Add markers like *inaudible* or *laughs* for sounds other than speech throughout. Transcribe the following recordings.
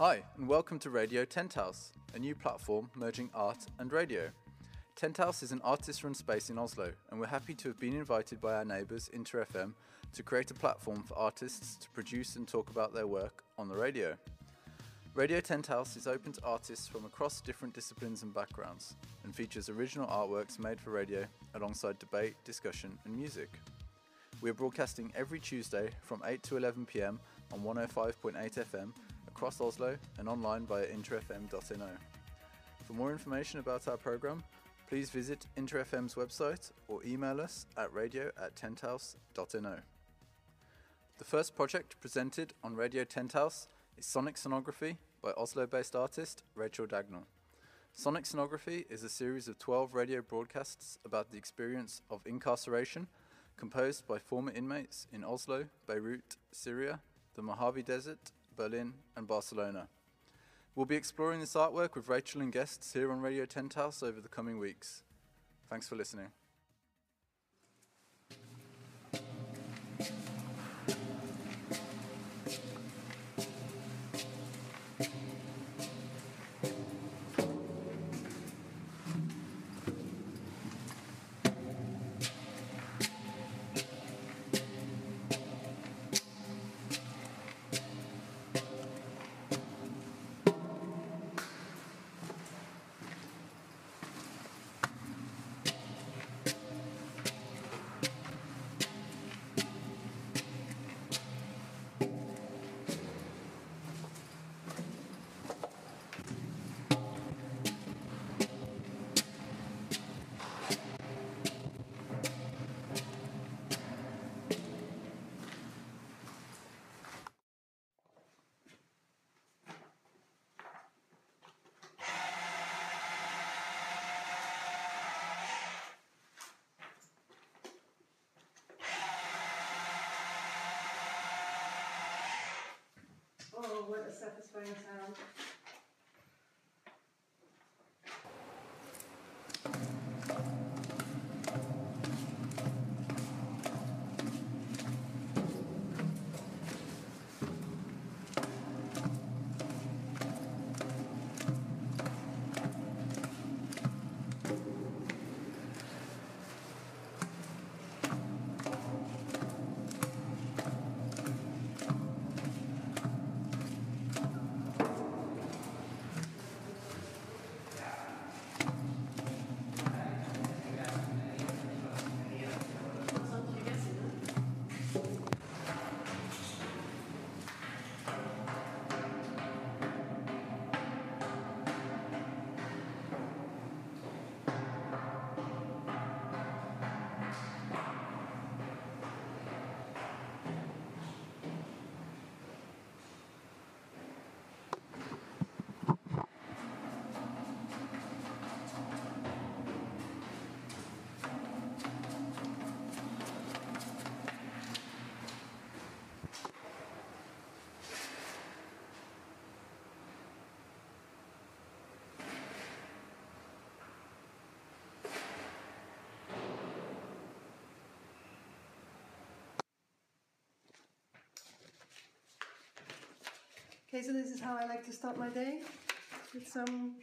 Hi, and welcome to Radio Tent House, a new platform merging art and radio. Tent House is an artist run space in Oslo, and we're happy to have been invited by our neighbours, Inter FM, to create a platform for artists to produce and talk about their work on the radio. Radio Tent House is open to artists from across different disciplines and backgrounds, and features original artworks made for radio alongside debate, discussion, and music. We are broadcasting every Tuesday from 8 to 11 pm on 105.8 FM across Oslo and online via interfm.no. For more information about our programme, please visit InterFM's website or email us at radio at tenthouse.no. The first project presented on Radio Tenthouse is Sonic Sonography by Oslo based artist Rachel Dagnall. Sonic Sonography is a series of 12 radio broadcasts about the experience of incarceration composed by former inmates in Oslo, Beirut, Syria, the Mojave Desert, Berlin, and Barcelona. We'll be exploring this artwork with Rachel and guests here on Radio Tent House over the coming weeks. Thanks for listening. Okay, so this is how I like to start my day with some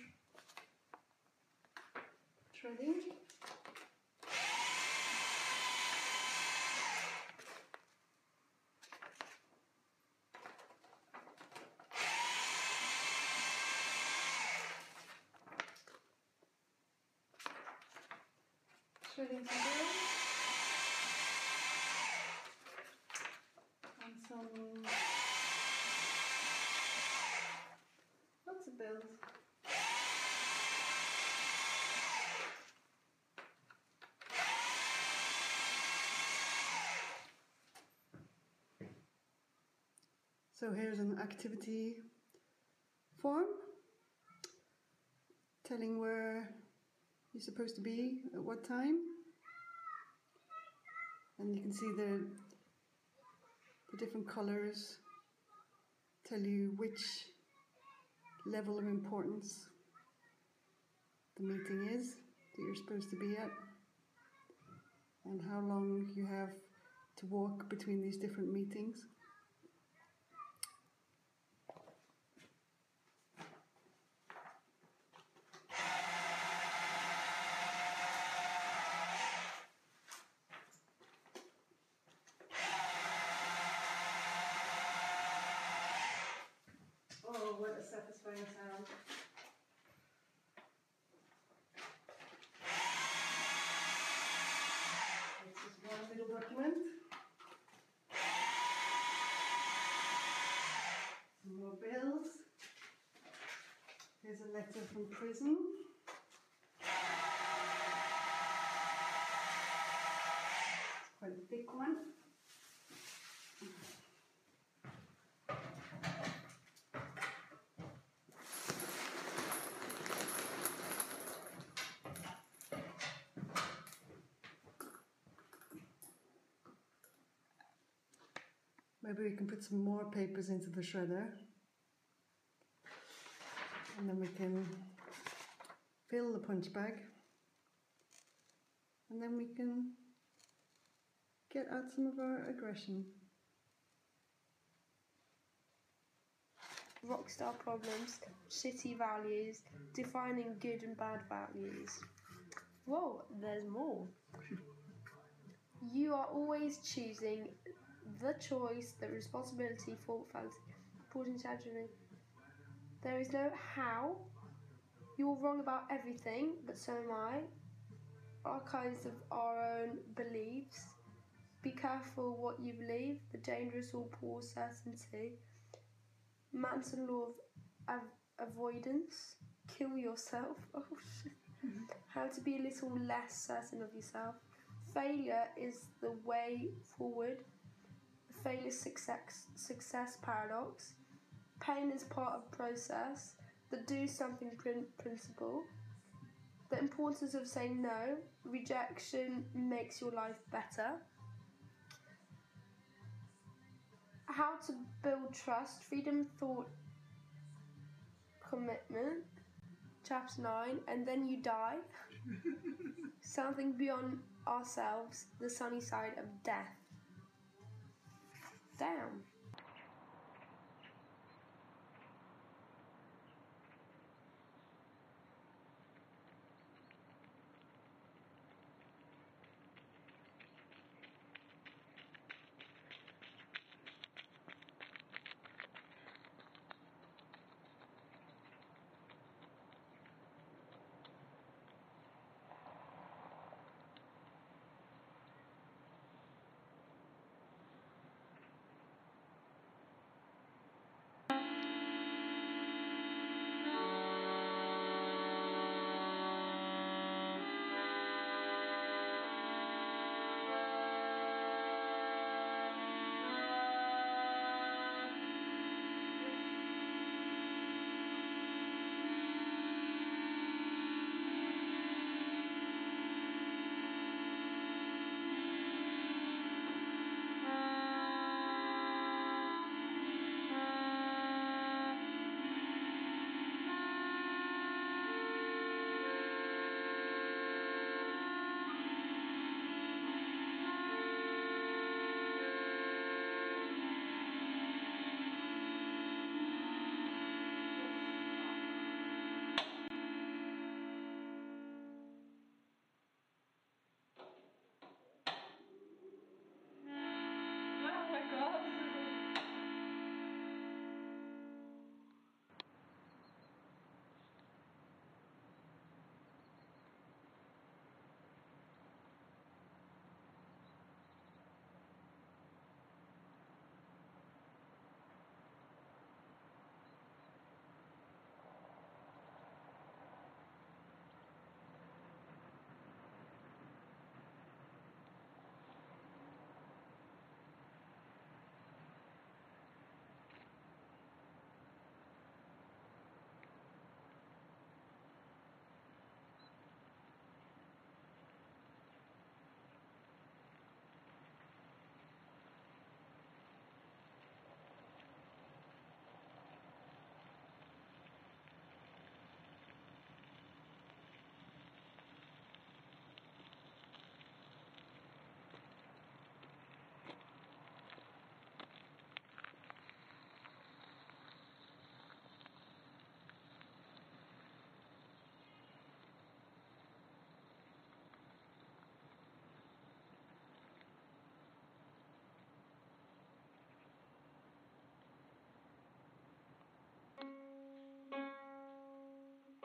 threading. Threading some. And some So here's an activity form telling where you're supposed to be at what time. And you can see the, the different colors tell you which level of importance the meeting is that you're supposed to be at and how long you have to walk between these different meetings. by yourself. It's just one little document. Some more bills. Here's a letter from prison. Quite a thick one. Maybe we can put some more papers into the shredder. And then we can fill the punch bag. And then we can get out some of our aggression. Rockstar problems, shitty values, defining good and bad values. Whoa, there's more. You are always choosing the choice, the responsibility, fault fallacy, important. There is no how. You're wrong about everything, but so am I. Our kinds of our own beliefs. Be careful what you believe, the dangerous or poor certainty. Manson law of av- avoidance. Kill yourself. *laughs* Oh shit. How to be a little less certain of yourself. Failure is the way forward. Failure success success paradox. Pain is part of process. The do something prin- principle. The importance of saying no. Rejection makes your life better. How to build trust, freedom, thought, commitment. Chapter 9, and then you die. *laughs* Something beyond ourselves, the sunny side of death. Damn.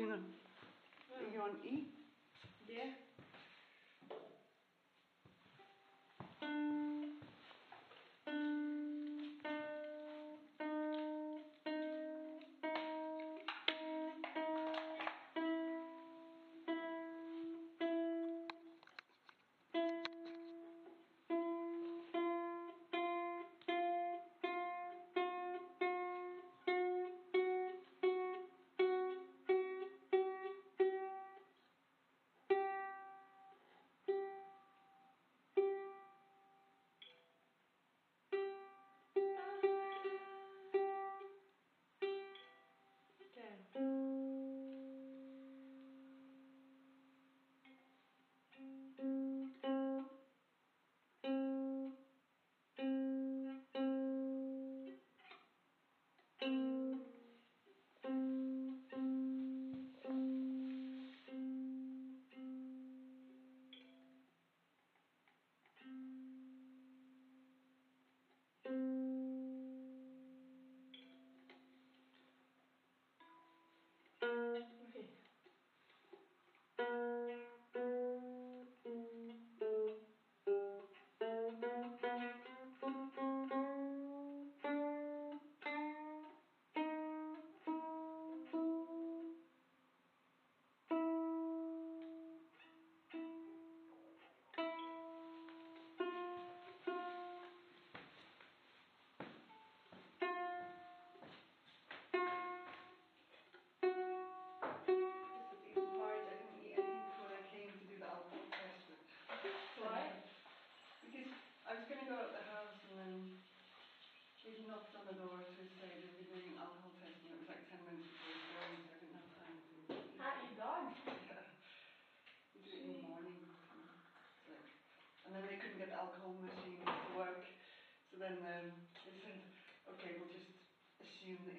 you know, are you on E? The door to say were doing alcohol test and it was like 10 minutes before he was so I didn't have time to eat. At your. Yeah. We do it in the morning. And then they couldn't get the alcohol machine to work. So then um, they said, okay, we'll just assume that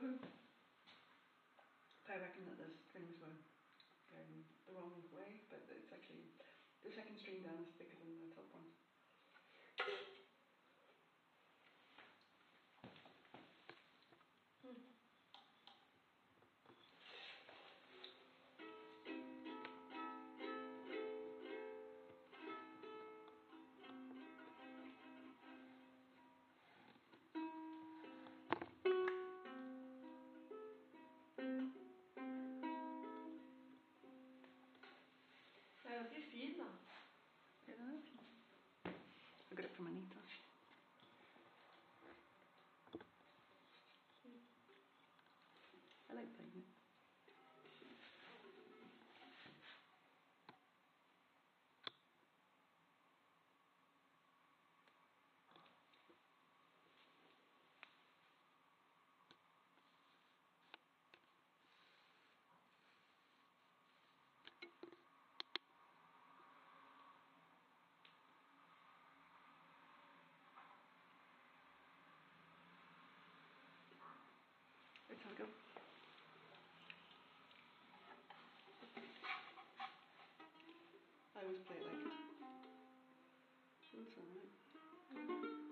*laughs* I reckon that those strings were going the wrong way, but it's actually the second string down is everything. I always play it like. That's alright.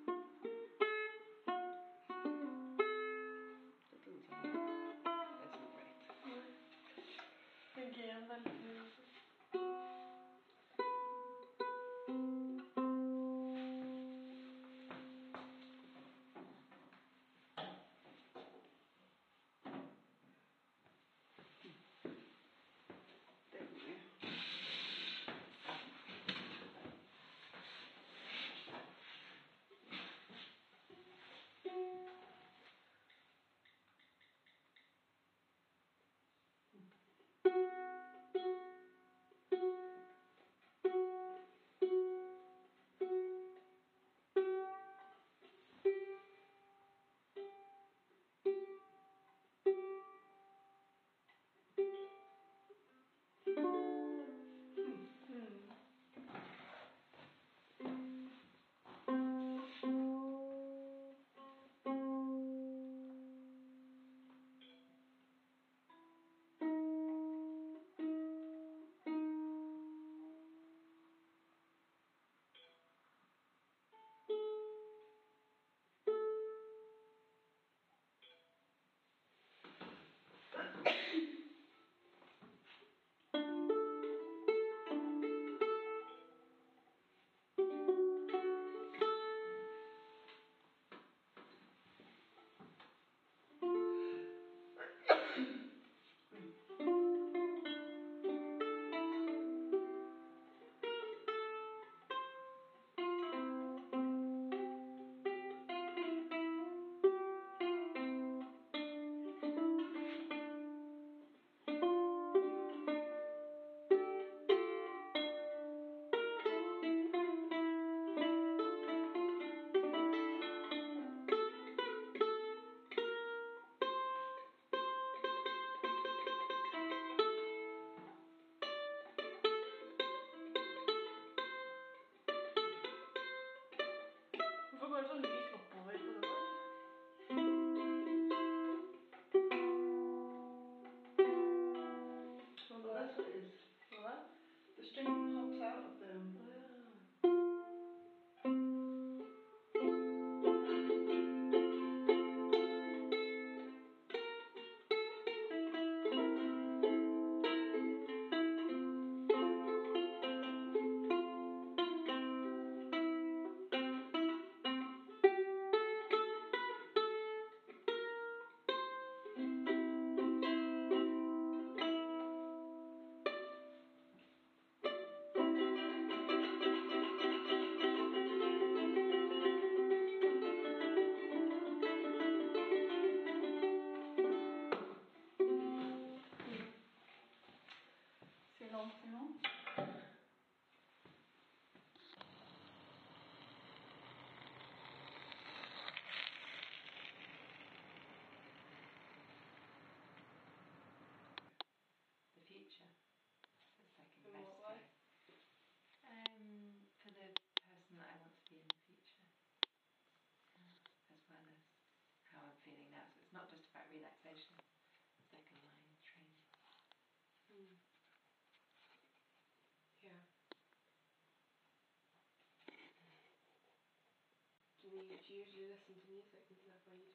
you usually listen to music and stuff when you,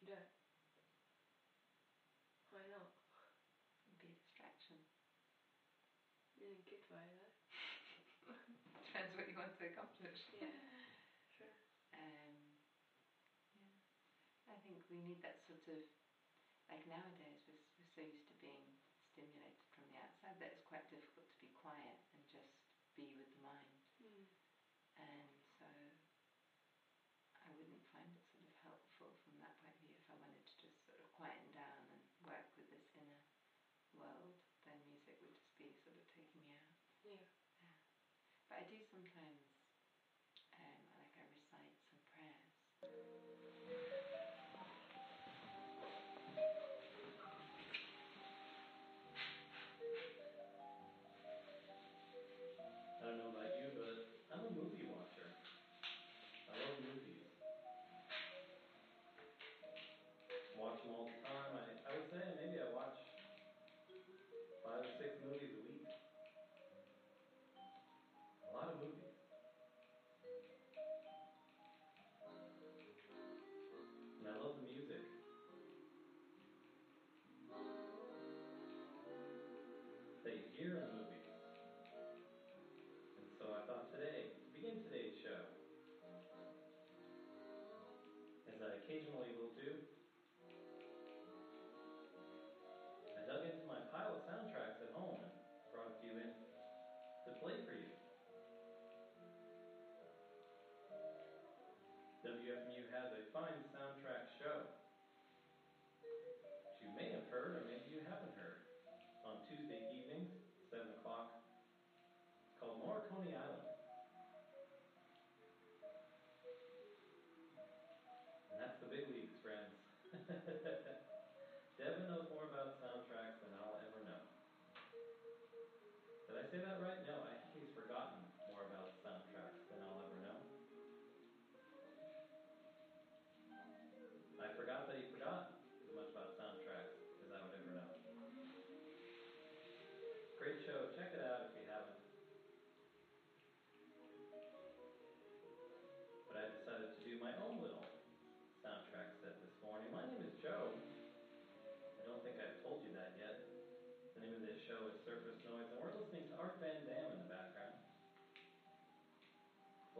you don't? Why not? It'd be a distraction. In a good way, though. *laughs* Depends what you want to accomplish. Yeah, sure. Um, yeah. I think we need that sort of, like nowadays, we're, we're so used to being stimulated from the outside that it's quite difficult to be quiet and just be with the mind. Yeah. But I do sometimes times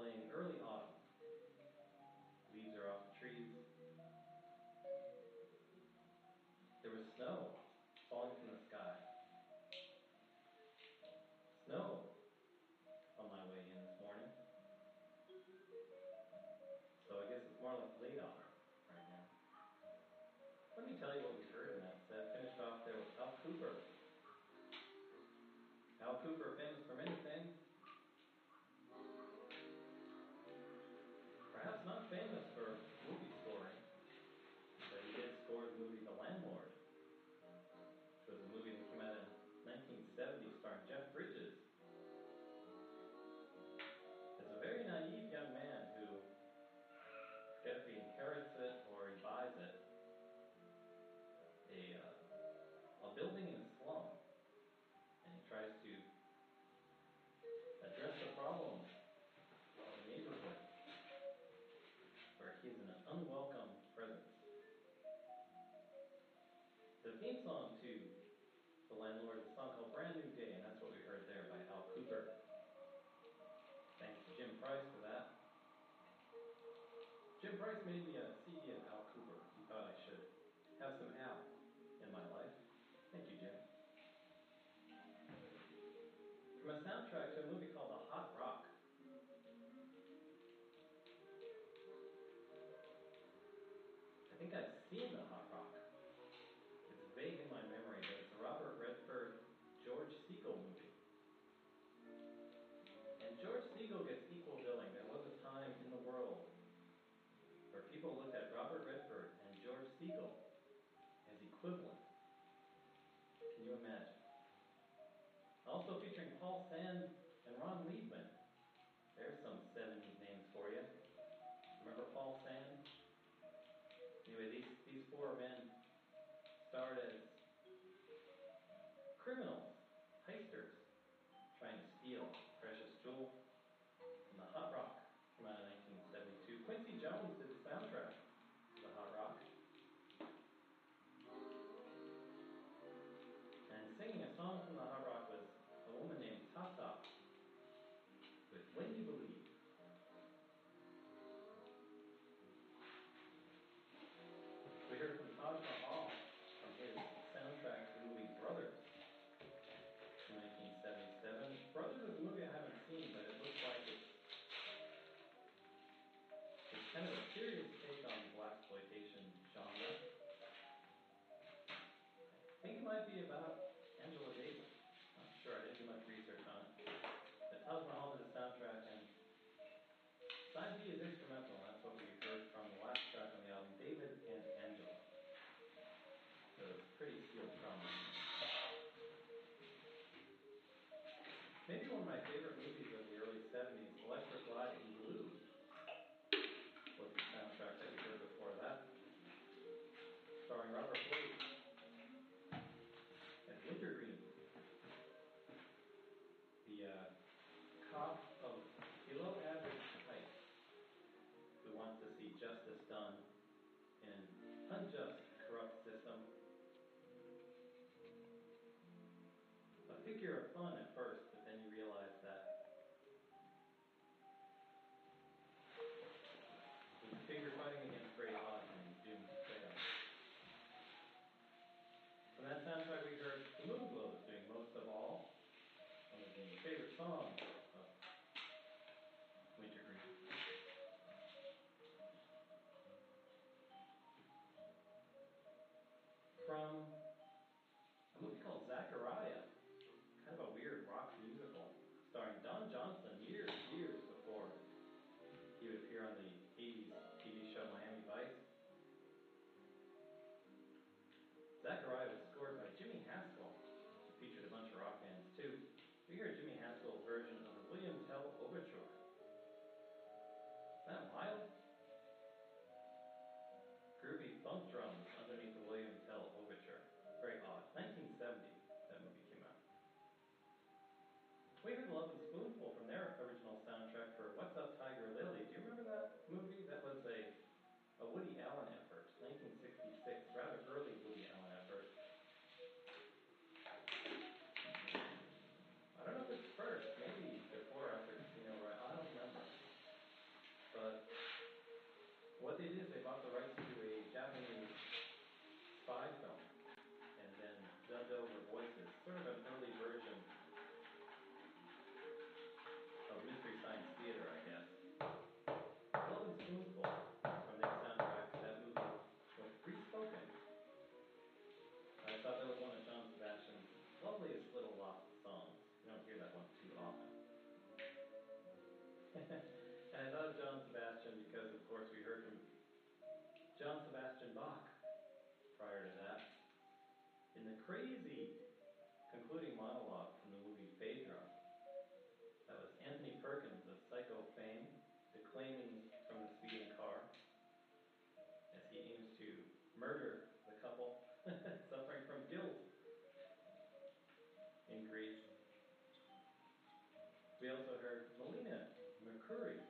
playing early Quer dizer, Serious take on the black exploitation genre. I think it might be about hurry.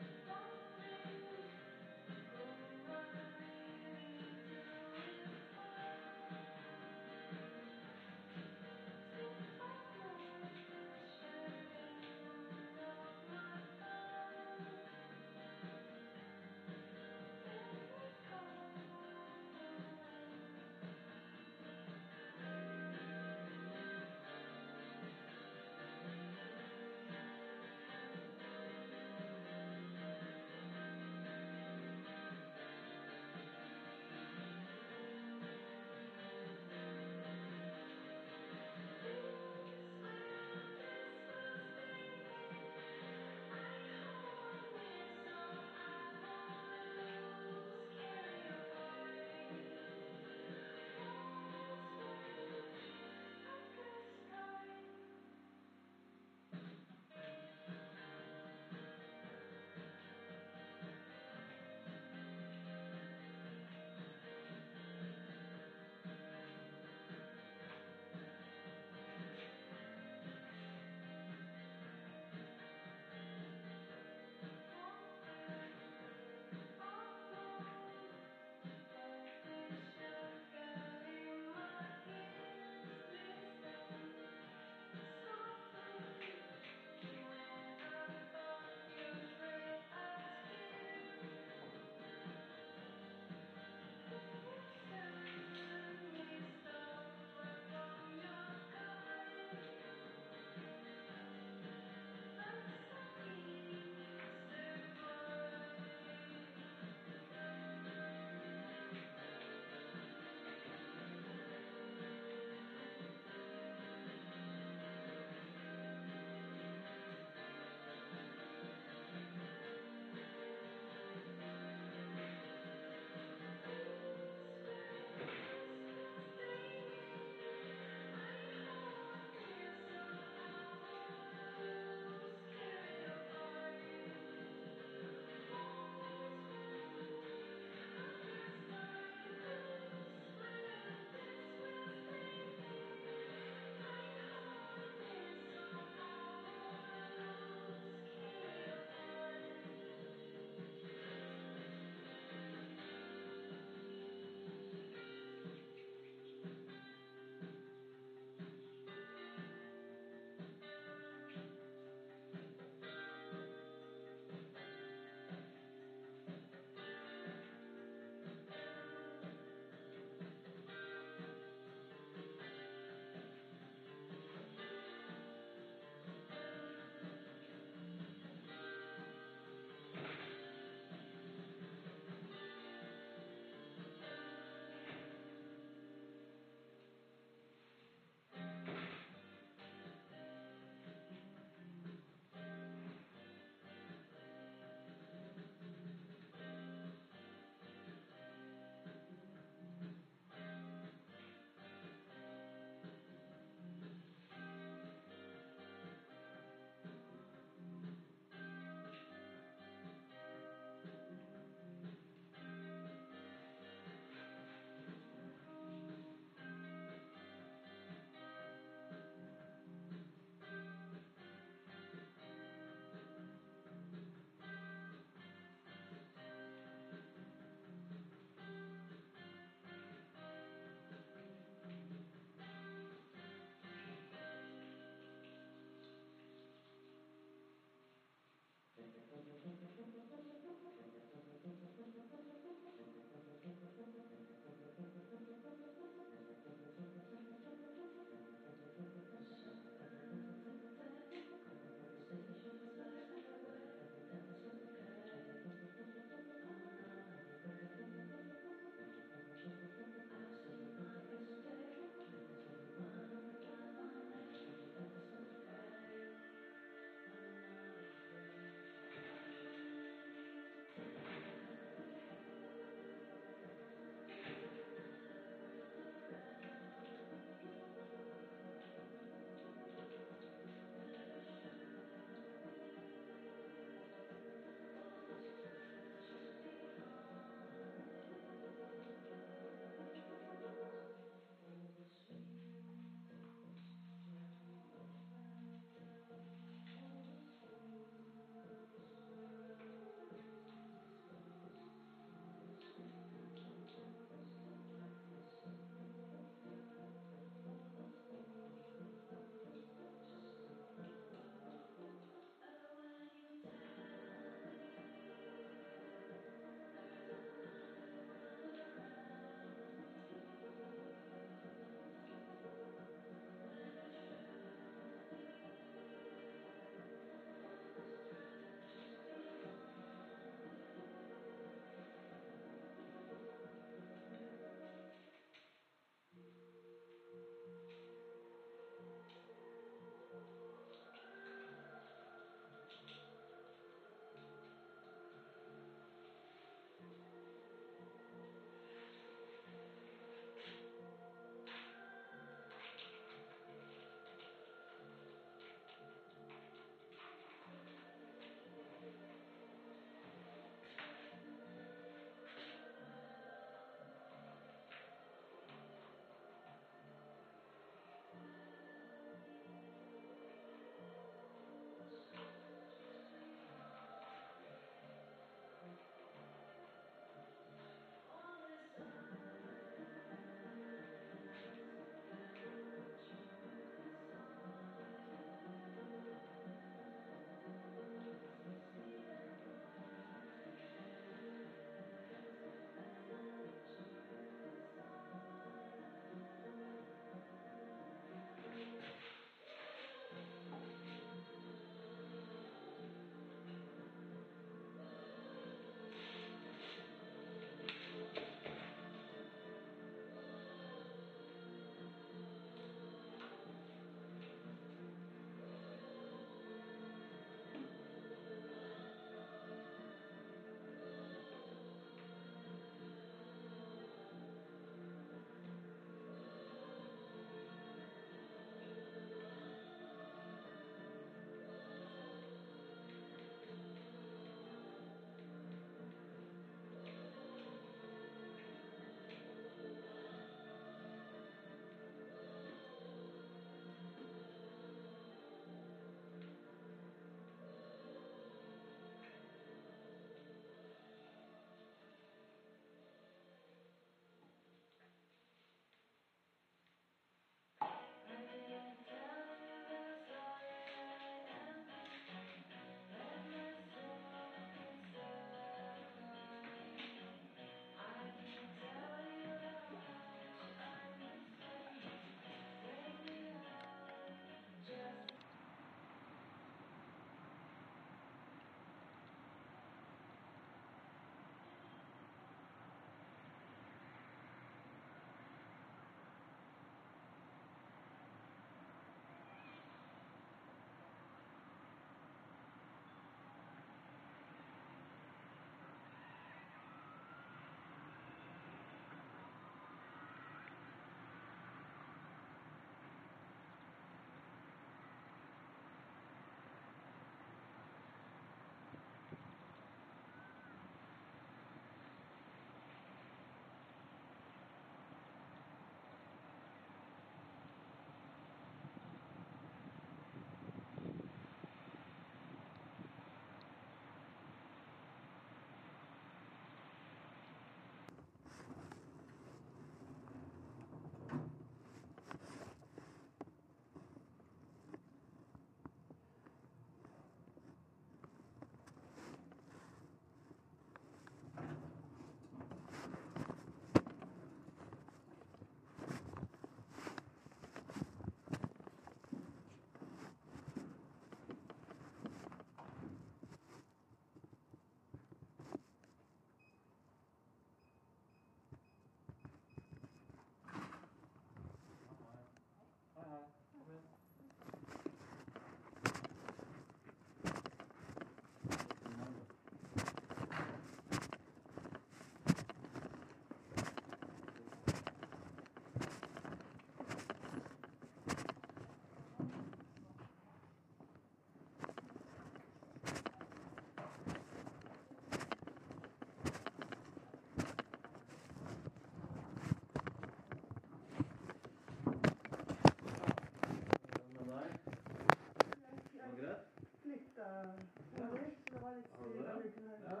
Sommer, så det var litt du styr denne uken her. Ja.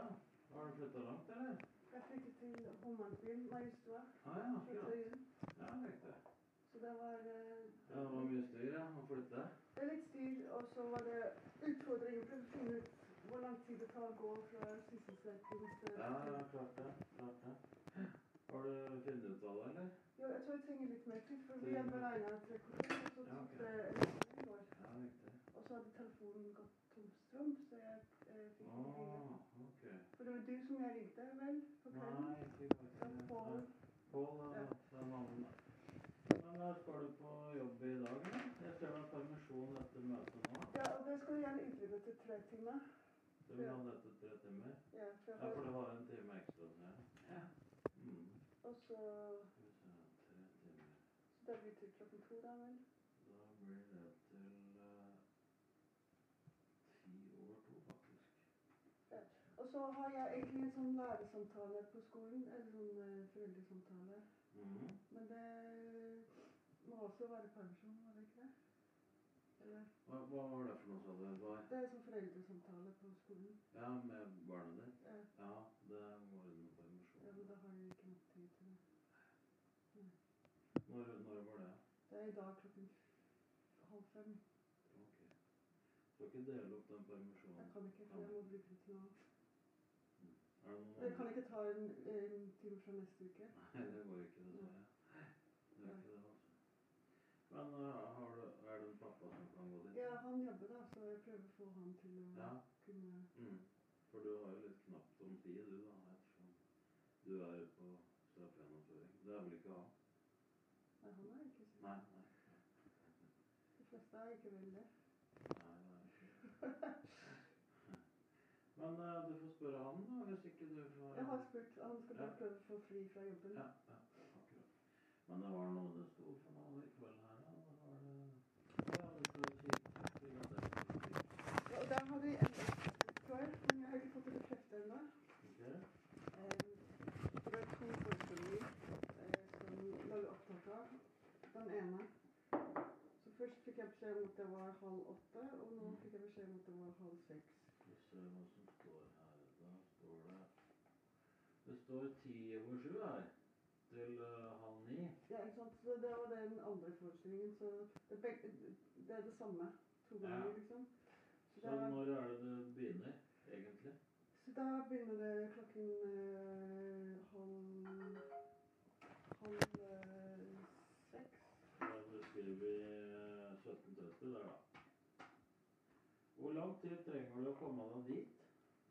Har du flytta langt, eller? Jeg flyttet til Hommansbyen, Majorstua, Ah, ja, akkurat. Ja, riktig. Så det var eh, Ja, det var mye styr, ja, å flytte. Det er litt styr, og så var det utfordringer for å finne ut hvor lang tid det tar å gå fra sysselsetting til Ja, ja, klart det. Klart det. Har du funnet ut av det, eller? Ja, jeg tror jeg trenger litt mer tid, for vi hadde beregnet tre kvarter, og så Ja, tok det en time. Ja, riktig. Og så hadde telefonen gått tom så jeg eh, fikk ikke ringe. Ah, ok. For det var du som jeg ringte, vel, på kvelden? Nei, ikke faktisk. Pål. Pål, Ja. ja. Er mannen. Men da skal du på jobb i dag, eller? Jeg ser du har permisjon etter møtet nå. Ja, og det skal du gjerne utvide til tre timer. Du vil ha dette tre timer? Ja, for jeg Ja, for du har en time ekstra. Ja. ja. Mm. og så, så det blir til klokken to da, vel? Da blir det til eh, ti over to, faktisk. Og så har jeg egentlig en sånn læresamtale på skolen, eller sånn eh, foreldresamtale. -hmm. Men det må også være permisjon, var det ikke det? Eller, Hva, hva var det for noe, sa du? Hva? det er sånn foreldresamtale på skolen. Ja, med barnet ditt? Ja, Ja, det må være noe permisjon. ja, men da har jeg ikke nok tid til det. Når, når var det? Det er i dag klokken halv fem. Ok. Skal ikke dele opp den permisjonen? Jeg kan ikke, for jeg må bruke det til noe. Jeg kan ikke ta en, en time fra neste uke. Nei, det går ikke, dessverre. Det ikke det, altså. Men uh, har du, er det en pappa som kan gå dit? Ja, han jobber da, så jeg prøver å få han til å Ja. kunne Mm. For du har jo litt knapt om tid, du da, ettersom du er på straffegjennomføring. Det er vel ikke han? Nei, han er ikke syk. Nei, nei. De fleste er ikke vel det. nei det er ikke. Men eh, du får spørre han, da, hvis ikke du får Jeg har spurt, han skal bare prøve å få fri fra jobben. Ja, ja, akkurat. Men det var noe det sto for noe i kveld her, da. Det var det Ja, det skulle si til at det skulle si. Ja, og der har vi en før, men jeg har ikke fått det bekreftet ennå. Okay. Eh, det er to forestillinger eh, som lager opptak av. Den ene. Så først fikk jeg beskjed om at det var halv åtte, og nå fikk jeg beskjed om at det var halv seks. Skal vi se hva som står her. Da står det Det står ti over sju her. Til uh, halv ni. Ja, ikke sant? Så det var den andre forestillingen, så det begge, det er det samme. To ganger, Ja. liksom. Så, Så da, når er det det begynner, egentlig? så da begynner det klokken uh, halv halv eh, seks. Da beskriver vi eh, 1730 der, da. Hvor lang tid trenger du å komme deg dit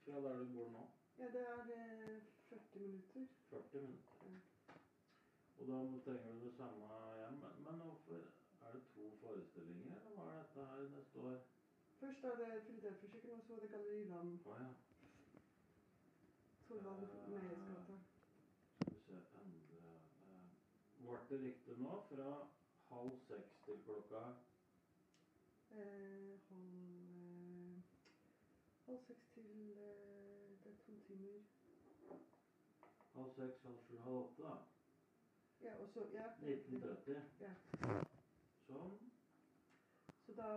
fra der du bor nå? Ja, det er 40 minutter. 40 minutter. Ja. Og da trenger du det samme hjem. Men, men hvorfor er det to forestillinger, eller hva er dette her neste år? Først er det Filadelfia-kirken, og så er det Galleri Land. Å ja. Torvald Meyers gate. Skal vi se endre eh, Ble det riktig nå fra halv seks til klokka Eh, halv eh, halv seks til eh, Det er to timer. Halv 6, halv 7, halv 8. da? Ja, og så Ja. 1930. Ja. Sånn. Så da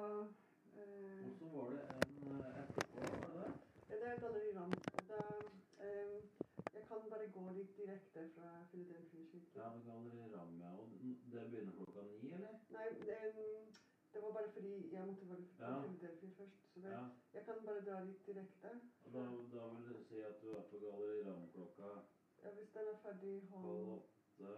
eh, Og så var det en eh, etterpå, var det det? Ja, det er Galleri Ram. Da eh, Jeg kan bare gå litt direkte fra Filadelfia-kirken. Ja, det Galleri Ram, ja. Og det begynner klokka ni, eller? Nei, det, det var bare fordi jeg måtte være på Ja. Philadelphia først. Så det, Ja. jeg kan bare dra litt direkte. Og da, da vil det si at du er på Galleri Ram klokka Ja, hvis den er ferdig halv halv åtte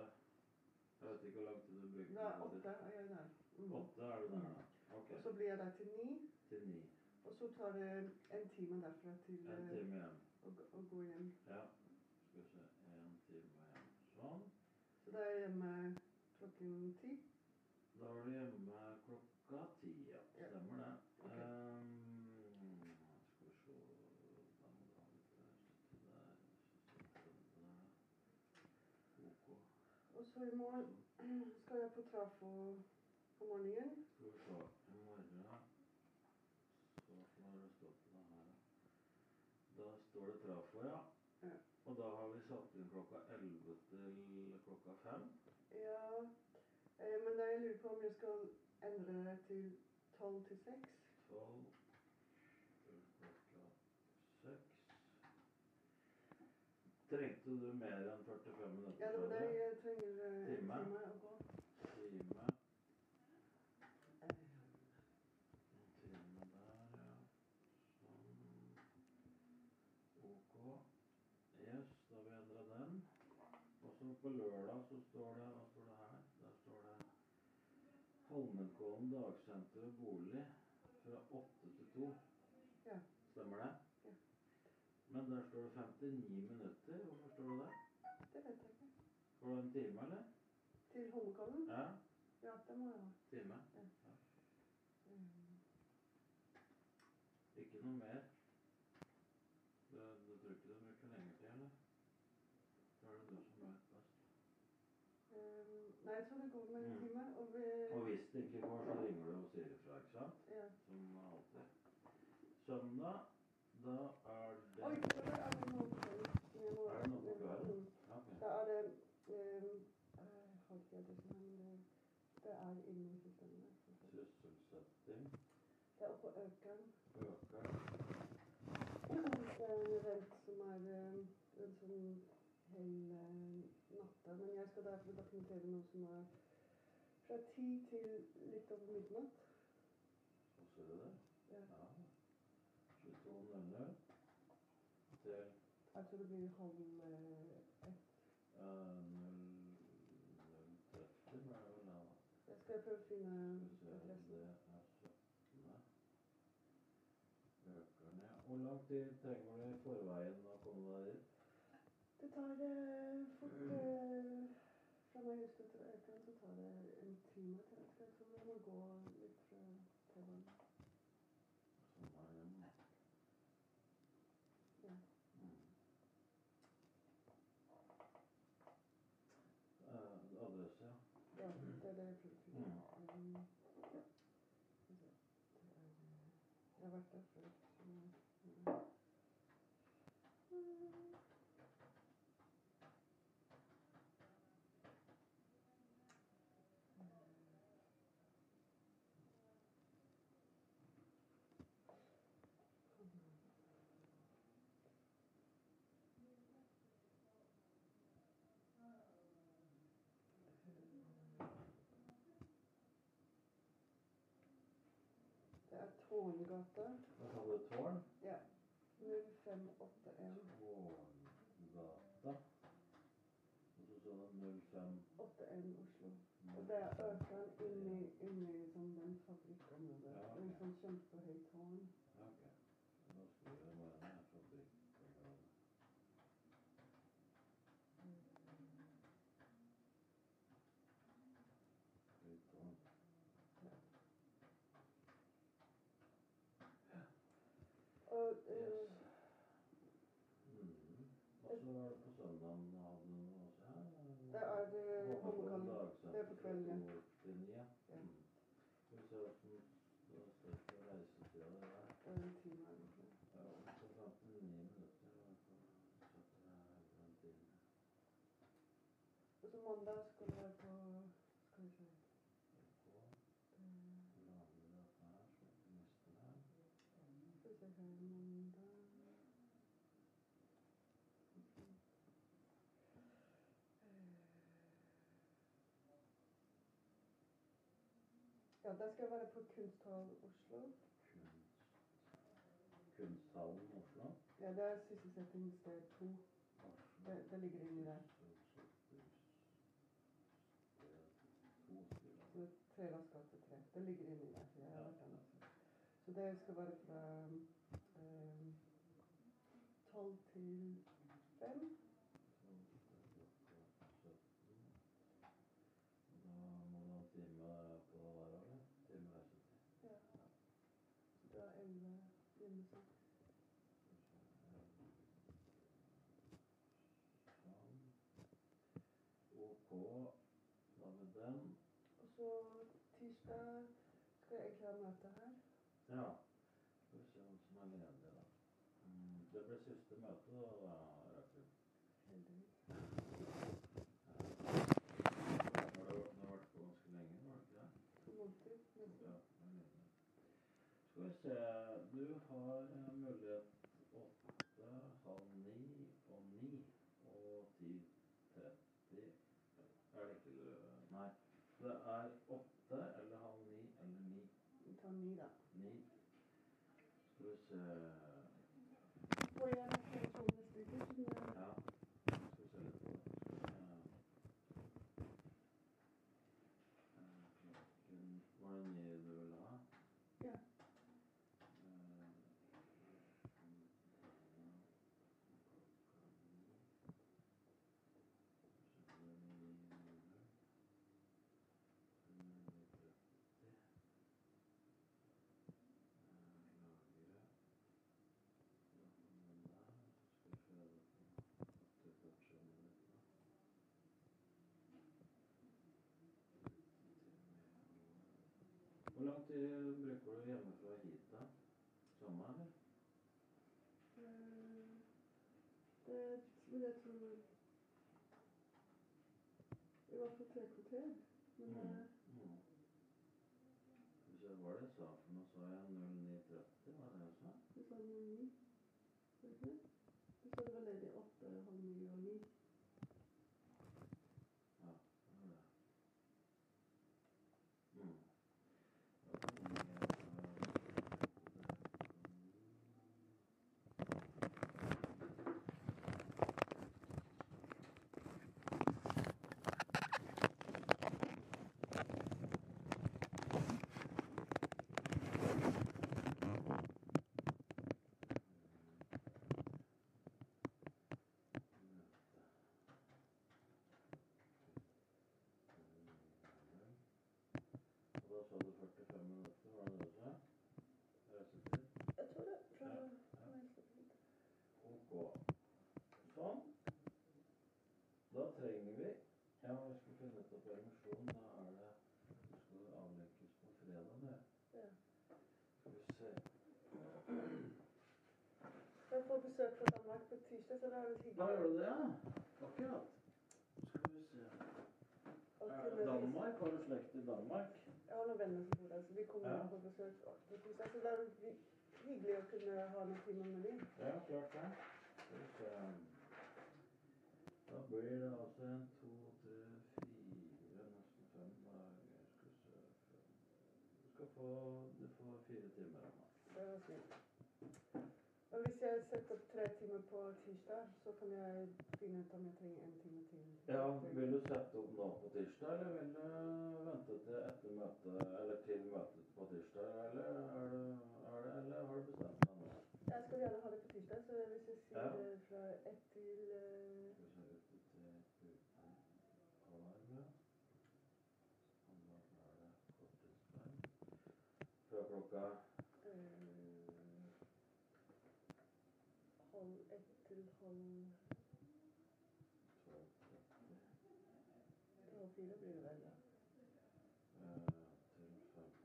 Jeg vet ikke hvor lang tid du bruker. Nei, åtte er jeg der. Mm. Åtte er du der, da. Ok. Og så blir jeg der til ni. Til ni. Og så tar det en time derfra til En eh, time hjem. å, gå- å gå hjem. Ja. Skal vi se. En time igjen. Sånn. Så da er jeg hjemme klokken ti. Da er du hjemme klokka ti, for i morgen *clears throat* skal jeg på trafo på morgenen. Skal I morgen Så har det stått da her, da? Står det trafo, ja. ja. Og da har vi satt inn klokka 11 til klokka 5. Ja, eh, men da jeg lurer på om jeg skal endre det til 12 til 6. 12 til klokka 6. Trengte du mer enn 45 minutter? Ja, det var det jeg på lørdag så står det, hva står det her? Der står det Holmenkollen dagsenter og bolig fra 8 til 2. Ja. Stemmer det? Ja. Men der står det 59 minutter. Hvorfor står det det? Det vet jeg ikke. Var det en time, eller? Til Holmenkollen? Ja, Ja, det må jeg ha. time. Mm. Ikke noe mer? Du, du tror ikke det bruker lengre tid, eller? Da er det du som vet best. Um, nei, jeg tror det går med en Mm. time. Og vi Og hvis det ikke går, så ringer du og sier ifra, ikke sant? ja. Som alltid. Søndag, da er det Oi, da er det noe Er det noe på kvelden? Mm. Ja, ok. Da er det um, Jeg har ikke det som men det, det er inne i systemet. Sysselsetting, Det er oppe på Økeren. øker, Det er en event som er um, en sånn hel uh, natta. Men jeg skal derfor dokumentere noe som er fra ti til litt over midnatt. så er det det. Ja. Ja. 22.00 til Jeg tror det blir halv uh, ett. eh, 00.30, var det vel da? Jeg skal prøve å finne adressen. det er 17. Økerne. Hvor lang tid trenger du i forveien å komme deg dit? Det tar eh, fort eh, Fra huset til Økeren så tar det en time til jeg skal. Så jeg må gå litt fra T-banen. Sånn er hjem, da. Ja. Mm. Eh, adresse, ja. Ja, det er det jeg prøver å finne. Mm. Um, skal vi se. Det er, eh, jeg har vært der før. Så, mm. Mm. Det er Tårngata. Hva sa du? Tårn? Ja. 0581. Tårngata. Og så sa du 05 81 Oslo. Og det er Økeren inni, inni liksom den fabrikken Ja, En ok. sånn kjempehøy tårn. Ja, ok. Nå skal vi So, uh, yes. Mm. What's the word for Sunderland havnen? Det er det hommekongen. Det er på kvelden, ja. ja. Mm. Så, reisetida der er En time, egentlig. Ja, så. Og så mandag Ja, da skal jeg være på Kunsthallen Oslo. Kunst. Kunsthallen Oslo. Ja, det er sysselsettingssted to. Det, det ligger inni der. Så Trelands gate 3. Det ligger inni der. så Jeg har vært der også. Så det skal være fra 12 til fem. Da må du ha time på hver dag? Time reisetid. Ja. Så det er 11 hjemme sånn. Sånn. Ok, da har vi den. Og så tirsdag skal jeg egentlig ha møte her. Ja. Det ble siste møte, da, Rakel. Heldigvis. Har det vært på ganske lenge, var det ikke det? Ja, Skal vi se Du har eh, mulighet åtte, halv ni og ni og ti 30 Er det ikke du Nei. Det er åtte eller halv ni eller ni. Vi tar ni, da. Ni. Skal vi se Hvor lang tid bruker du hjemmefra hit, da? Samme, eller? Eh, Det vil jeg tro I hvert fall tre kvarter. Men Mm. eh, Mm. Se, var det sa for noe? Sa jeg 0930, var det jeg sa? du sa det var ni. Var det ikke det? Du sa det var ledig åtte, halv ni og ni. Ja, det var det. Mm. Da kan vi, Og da sa 45 var det det du sa? Reisetid? Jeg tror det. Fra Ja, fra Ok. Sånn. Da trenger vi Ja, vi skal finne ut av permisjon. Da er det Du skal avlenkes på fredag, det. Ja. Skal vi se. Jeg får besøk fra Danmark på tirsdag, så det er litt Da gjør du det, ja? Akkurat. Skal vi se. Og Er til det og Danmark? Har du slekt i Danmark? Noen venner som bor der, så vi kommer Ja. på besøk. Så det er hyggelig å kunne ha noen timer med dem. Ja, klart det. Da blir det altså en, to, tre, fire, nesten fem dager. Skal vi se. Du skal få Du får fire timer av meg. Det var snilt. Hvis jeg setter opp tre timer på tirsdag, så kan jeg finne ut om jeg trenger en time til. Ja, vil du sette opp nå på tirsdag, eller vil du vente til etter møtet, eller til møtet på tirsdag, eller er det, er det eller har du bestemt deg nå? Jeg skal gjerne ha det på tirsdag, så hvis jeg sier Ja. det fra ett til Fra Skal vi se ute til uten kamera. Og da er det korttidstegn. Fra klokka eh, halv ett halv 12.30 halv fire blir det vel, ja. til 15.30.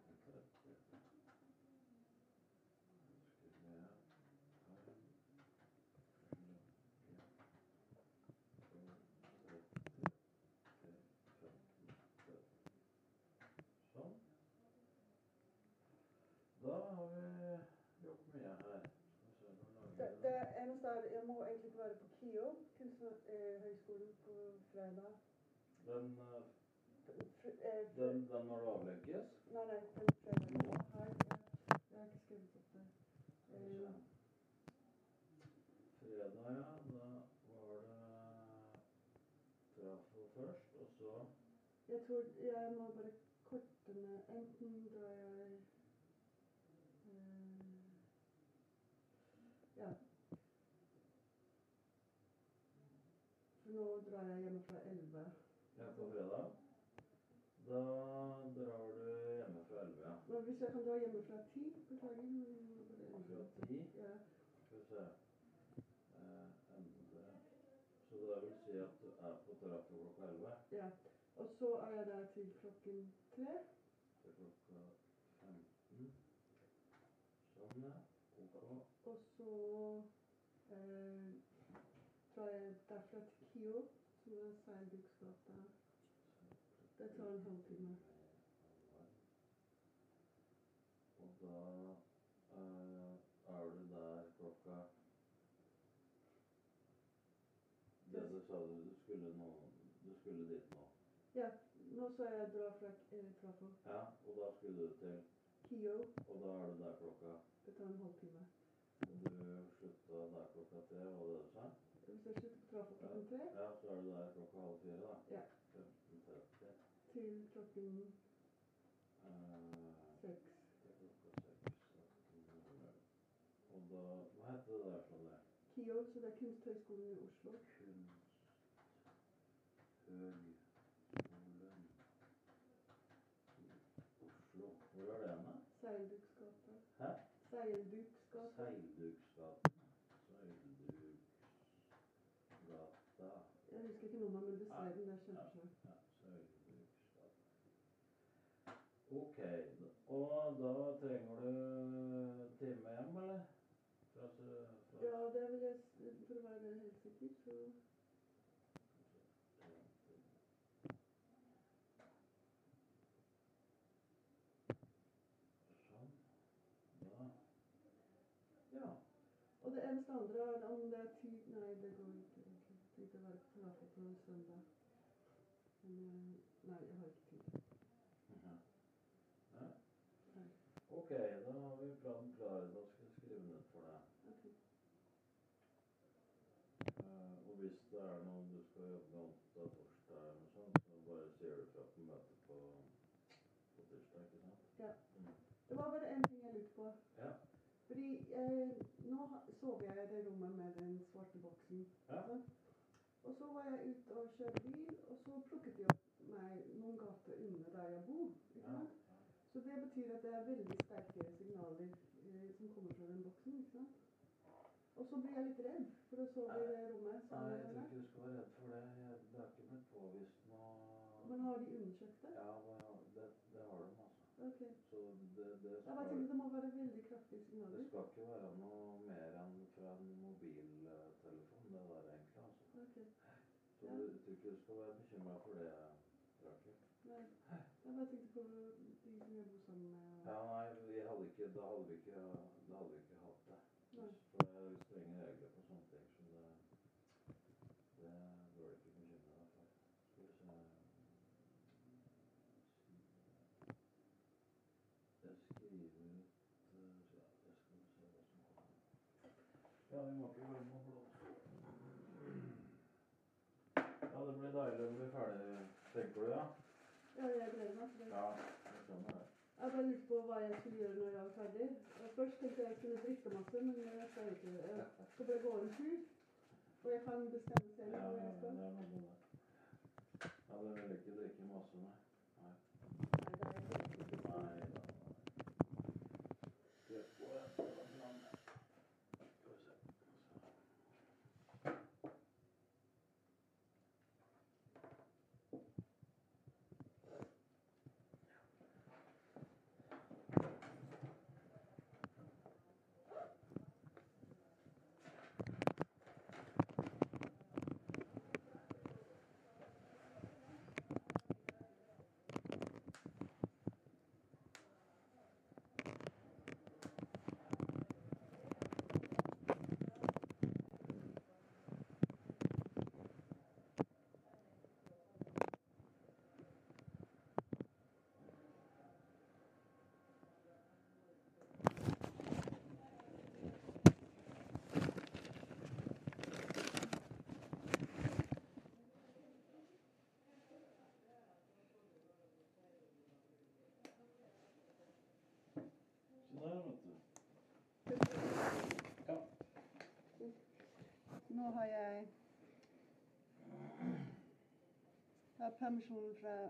Skal vi ha Sånn. Da har vi gjort mye her. Skal vi se, nå lager Det, vi det eneste er Jeg må egentlig ikke være på KIO, Kunsthøgskolen, på fredag. Den, eh, eh, den, den må du avlegges? Nei, nei, den fredagen. Her, jeg, har ikke skrevet opp det. Eh, Fredag, ja. Da var det trafo først, og så Jeg tror jeg må bare korte ned Enten drar jeg eh, Ja. For drar jeg hjemmefra 11. Ja, på fredag. Da drar du hjemme fra 11, ja. Men hvis jeg kan dra hjemmefra 10 Beklager. Fra 10. Ja. Skal vi se. Eh, endre. Så det vil si at du er på terapi klokka 11 ja. Og så er jeg der til klokken 3. til klokka 15. Sånn, ja. Ok. Og så eh, drar jeg derfra til KIO, som er der. Det tar en halvtime. Og da eh, er du der klokka Det du sa du, du skulle nå Du skulle dit nå. Ja, Nå sa jeg dra fra eh, Trafo. Ja, og da skulle du til Kio. Og da er du der klokka Det tar en halvtime. Du slutta der klokka tre, var det det du sa? Klokken tre Ja, så er du der klokka halv fire, da? Ja. 15.30. til klokken Eh, seks. det klokka seks. 18.00. Og da Hva heter det der sånn det? KIO, så det er Kunsthøgskolen i Oslo. Kunsthøgskolen Oslo. Hvor er det hen, da? Seilduksgata. Hæ? Seilduksgata. Seilduksgaten. Seilduksgata. Jeg husker ikke nummeret, men du ser den der kjempesvær. Ja, Seilduksgata. Ok, og da trenger du time hjem, eller? Fra, fra Ja, det vil jeg For å være helt sikker, så Sånn. Da. Ja. Og det eneste andre er om det er tid Nei, det går ikke. Jeg tenkte å være på på en søndag. Men eh, nei, jeg har ikke tid. Mhm. Nei. Nei. Ok, da har vi planen klar. Da skal jeg skrive ned for deg. Okay. Eh, og hvis det er noe du skal jobbe med onsdag, torsdag eller noe sånt, så bare sier du fra på møtet på, på tirsdag, ikke sant? Ja. Mm. Det var bare en ting jeg lurte på. Ja. Fordi eh, nå sover jeg i det rommet med den svarte boksen. Ja. sant? Og så var jeg ute og kjørte bil, og så plukket de opp meg noen gater under der jeg bor. ikke Ja. Så det betyr at det er veldig sterke signaler eh, som kommer fra den boksen. ikke sant? Og så blir jeg litt redd for å sove i det rommet. Nei, jeg tror ikke du skal være redd for det. Det er ikke blitt påvist noe Men har de undersøkt det? Ja, det, det, har de, altså. Ok. Så det, det, Jeg skal, tenkte det må være veldig kraftige signaler. det skal ikke være noe mer enn fra en mobiltelefon, det der egentlig, altså. Ok. Så Ja. du, jeg tror ikke du skal være bekymra for det, Rakel. Nei. Jeg bare tenkte på de som og- Ja, nei, vi hadde ikke, da hadde vi ikke, da hadde vi ikke hatt det. For det er strenge regler på sånne ting, så det, det bør du ikke bekymre deg for. Skal vi se Jeg skriver ut eh, Ja, Jeg skal se hva som kommer. Ja, vi må ikke glemme å blåse. Ja, det blir deilig å bli ferdig, tenker du, ja? Ja, jeg gleder meg. Ja, jeg skjønner det. Jeg bare lurte på hva jeg skulle gjøre når jeg var ferdig. Først tenkte jeg jeg skulle drikke masse, men jeg skal ikke. Jeg skal bare gå en tur. Og jeg kan bestemme selv Ja, hvor ja, jeg ja, det er vil ikke drikke masse, nei? Nei. Nei, Nå har jeg har permisjon fra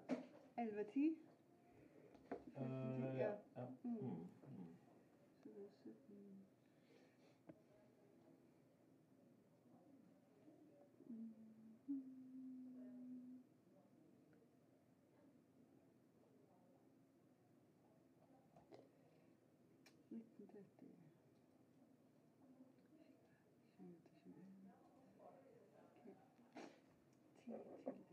11.10. Eh, ja. ja. Mm. Mm. Thank you.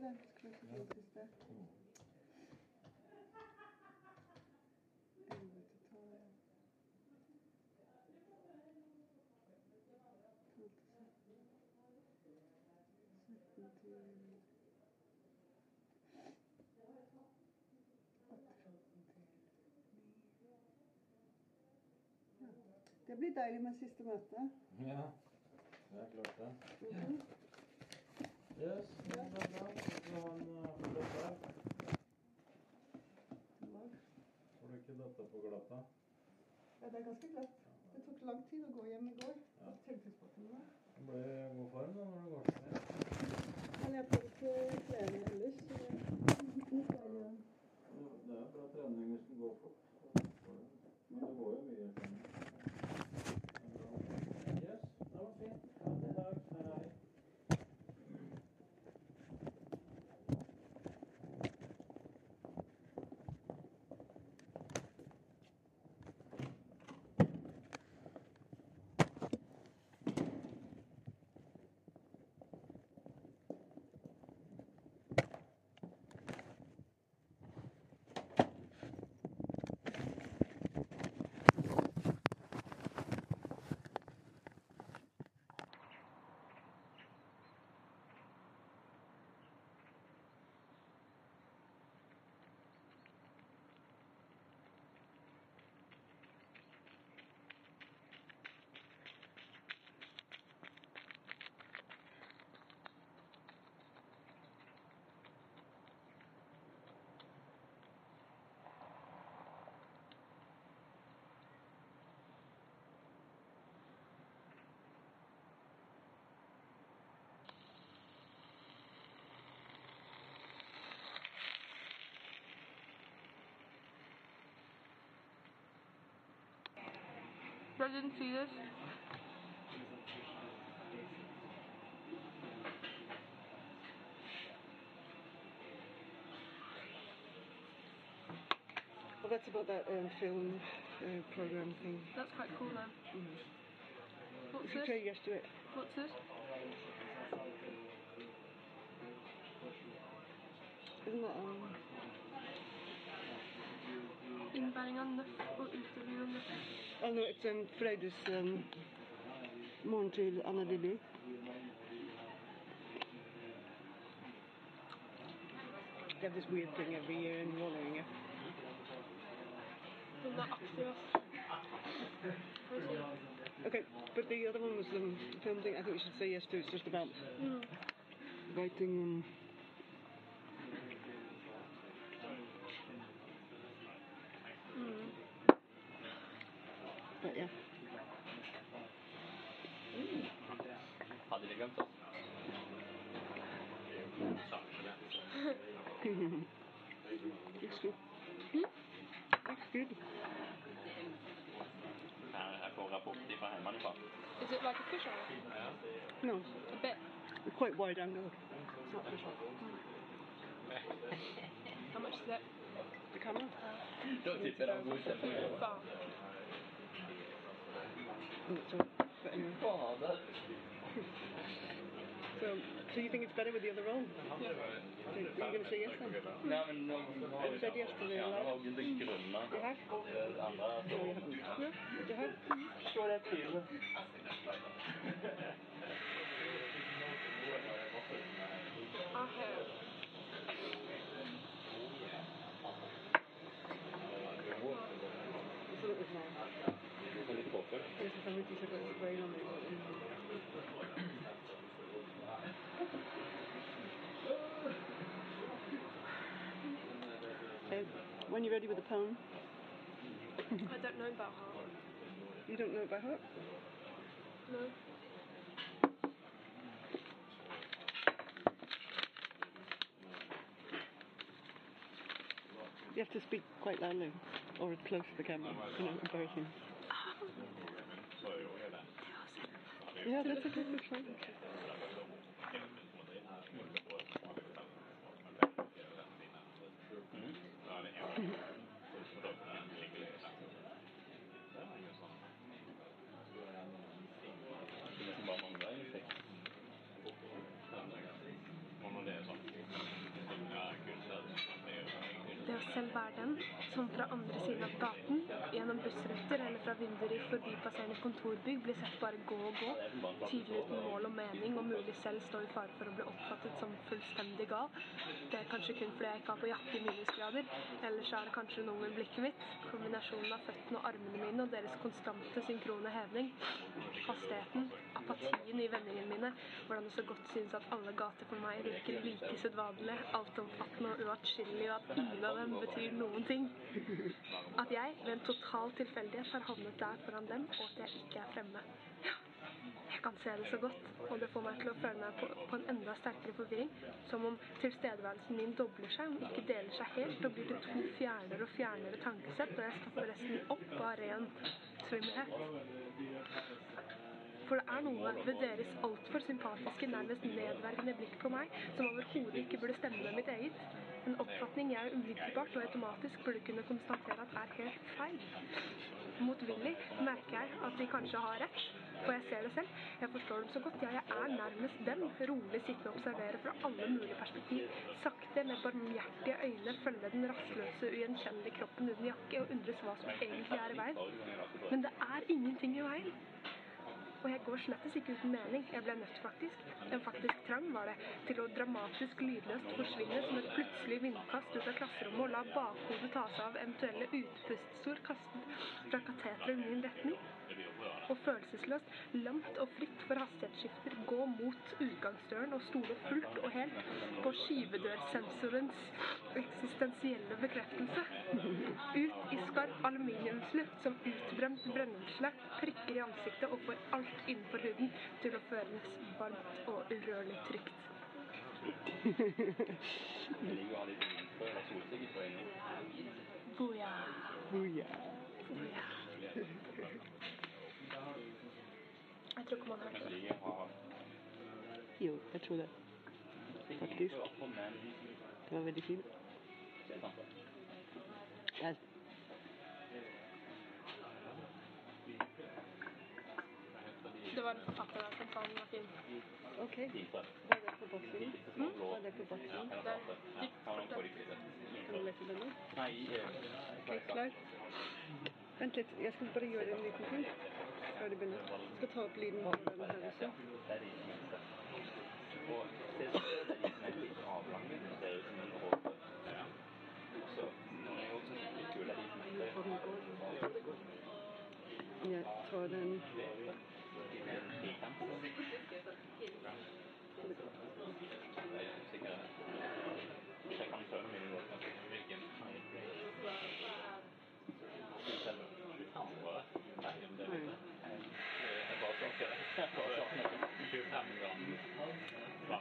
Den. Skulle ikke få siste. Elleve til tolv. Tolv til sytten. Sytten til åtte til ni. Ja. Det blir deilig med siste møte. Ja, det er klart det. Mhm. Yes, det er bra. Så han uh, flyttet der. Var- Får du ikke dette på glatta? Ja, det er ganske glatt. Det tok lang tid å gå hjem i går. Ja. Det ble god form da når du går det. Men jeg får ikke trene ellers. det er Det er bra trening hvis den går fort. I didn't see this. Well, that's about that um, film uh, program thing. That's quite cool then. You What's should this? say yes to it. What's this? Isn't that um? Nøff og utdeling av nøff. Oh no, it's um Freda's um morgen til Anna Lilly. They have this weird thing every year in Vålerenga. Den er aktiv, ass. Får vi si. Okay, but the other one was um, the film thing. I think we should say yes to. It's just about Mm. writing. Um, but yeah. Mm. Hadde de glemt oss? Looks good. Hmm? Looks good. Jeg får rapport fra hjemmefra. Is it like a fish eye? No, A bit. it's quite wide angle. It's not fish eye. How much is it? The camera. Da tipper jeg de godkjenner. Faen. I'm so, so you think it's better with the other role? Yeah. Are you going to say yes then? Nej, men någon har said yes to the Jag har lite grunna. Du har? Du har? Slå det till. I have påfyll. Yes, if I'm with you, so it's spray on it. Uh, when you're ready with the poem, I don't know about heart. you don't know it by heart? No. You have to speak quite loudly or close to the camera, you know, embarrassing. Ja, det er et forslag. Det å se verden som fra andre siden av gaten, gjennom bussruter eller fra vinduer i forbipasserende kontorbygg blir sett bare gå og gå, tydelig uten mål og mening, og mulig selv stå i fare for å bli oppfattet som fullstendig gal. Det er kanskje kun fordi jeg ikke har på jakke i minusgrader, ellers er det kanskje noe med blikket mitt, kombinasjonen av føttene og armene mine og deres konstante synkrone hevning, hastigheten, apatien i vendingene mine, hvordan det så godt synes at alle gater for meg virker like sedvanlige, altomfattende og uatskillelige, og at ingen av dem betyr noen ting. At jeg ved en total tilfeldighet har havnet der foran dem, og at jeg ikke er fremme. Ja, jeg kan se det så godt, og det får meg til å føle meg på, på en enda sterkere forvirring, som om tilstedeværelsen min dobler seg, om ikke deler seg helt, og blir til to fjernere og fjernere tankesett, og jeg stopper resten opp av ren svimmelhet. For det er noe ved deres altfor sympatiske, nærmest nedverdigende blikk på meg som overhodet ikke burde stemme med mitt eget. En oppfatning jeg umiddelbart og automatisk burde kunne konstatere at er helt feil. Motvillig merker jeg at de kanskje har rett, for jeg ser det selv. Jeg forstår dem så godt. Ja, jeg er nærmest dem. Rolig sitte og observere fra alle mulige perspektiv. Sakte, med barmhjertige øyne følge den rastløse, ugjenkjennelige kroppen uten jakke og undres hva som egentlig er i veien. Men det er ingenting i veien. Og jeg går slettes ikke uten mening. Jeg ble nødt, faktisk. En faktisk trang var det til å dramatisk lydløst forsvinne som et plutselig vindkast ut av klasserommet og la bakhodet ta seg av eventuelle utpustsord kastet fra kateteret i min retning. Og følelsesløst, lamt og fritt for hastighetsskifter gå mot utgangsdøren og stole fullt og helt på skyvedørsensorens eksistensielle bekreftelse. Ut i skarp aluminiumsluft som utbrent brennelse, prikker i ansiktet og får alt innenfor huden til å føles varmt og urørlig trygt. Booyah. Booyah. Boja. Jo, jeg tror det. Faktisk. Det var veldig fint. Jeg, Det var en forfatter som sa den var fin. ok. Hva er det baksiden? Hva er det? Det er dypt fortsatt. Kan du lese den Ok, klar. Vent litt, jeg skal bare gjøre en liten ting før de begynner. Jeg skal ta opp lyden på den her også. Og den går. Jeg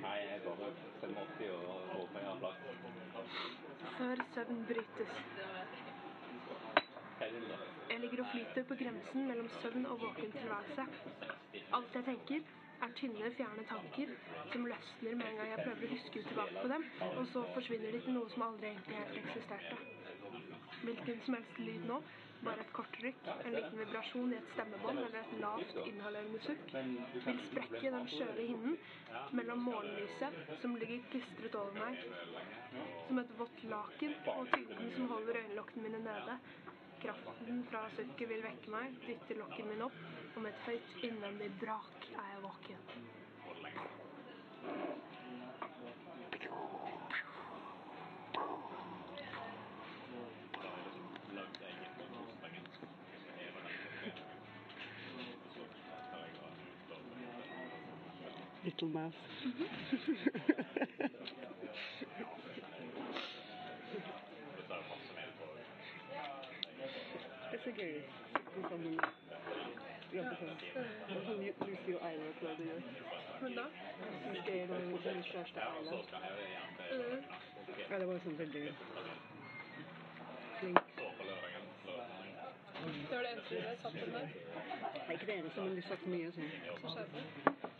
Nei, jeg er bare 85 og håper jeg har lagt Før søvn brytes. Jeg ligger og flyter på grensen mellom søvn og våken tilværelse. Alt jeg tenker, er tynne, fjerne tanker som løsner med en gang jeg prøver å huske tilbake på dem, og så forsvinner de til noe som aldri egentlig helt eksisterte. Hvilken som helst lyd nå, bare et kort rykk, en liten vibrasjon i et stemmebånd eller et lavt inhalerende sukk, vil sprekke den skjøre hinnen mellom morgenlyset som ligger klistret over meg, som et vått laken, og tyngden som holder øyelokkene mine nede. Kraften fra sukket vil vekke meg, dytte lokken min opp, og med et høyt innvendig brak er jeg våken. Little mouse. Det så gøy. Sitte sammen jobbe sånn. Sånn Lucy og Eila pleide å gjøre. Men da? Mysterium og min kjæreste Eila. Ja, det var sånn veldig flink. Det var det egentlig det satt den der. Det er ikke det eneste, men de satt mye sånn. Så skjerpet.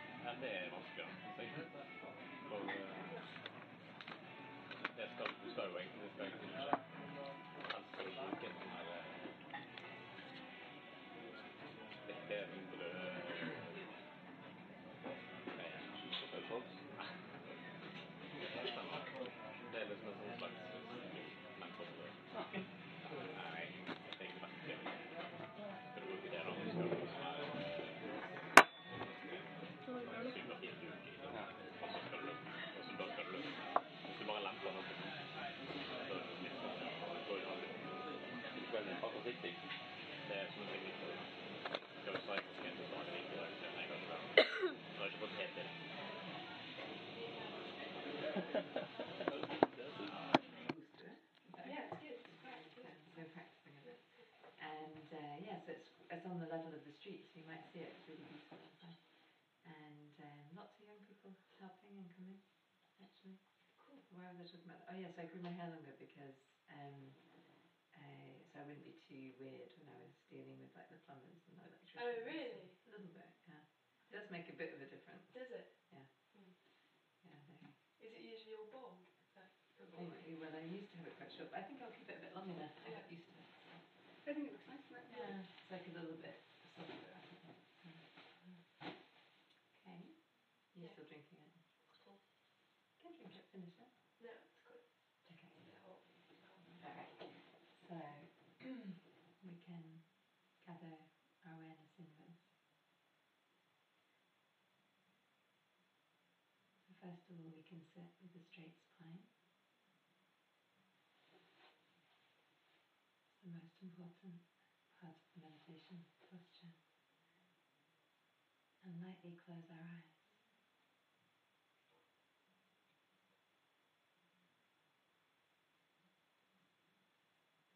ja, det er vanskeligere. synes jeg. Eh, det skal, du skal jo egentlig, on the level of the street, so you might see it. It's really beautiful. And um, lots of young people helping and coming, actually. Cool. Why was I talking about that? Oh, yes, I grew my hair longer because um, uh, so I wouldn't be too weird when I was dealing with like the plumbers and the electricians. Oh, really? A little bit, yeah. It does make a bit of a difference. Does it? Yeah, they, Is it usually all bald? Anyway, well, I used to have it quite short, but I think I'll keep it a bit longer now. I got used to it. So. I think it looks nice, doesn't it? Yeah, it's like a little bit softer. I think. Okay. You're Yeah. still drinking it? Cool. Can drink it, finish it. No, it's good. Okay. Alright. So *clears throat* we can gather our awareness inwards. So first of all, we can sit with a straight spine. It's the most important part meditation posture. And lightly close our eyes.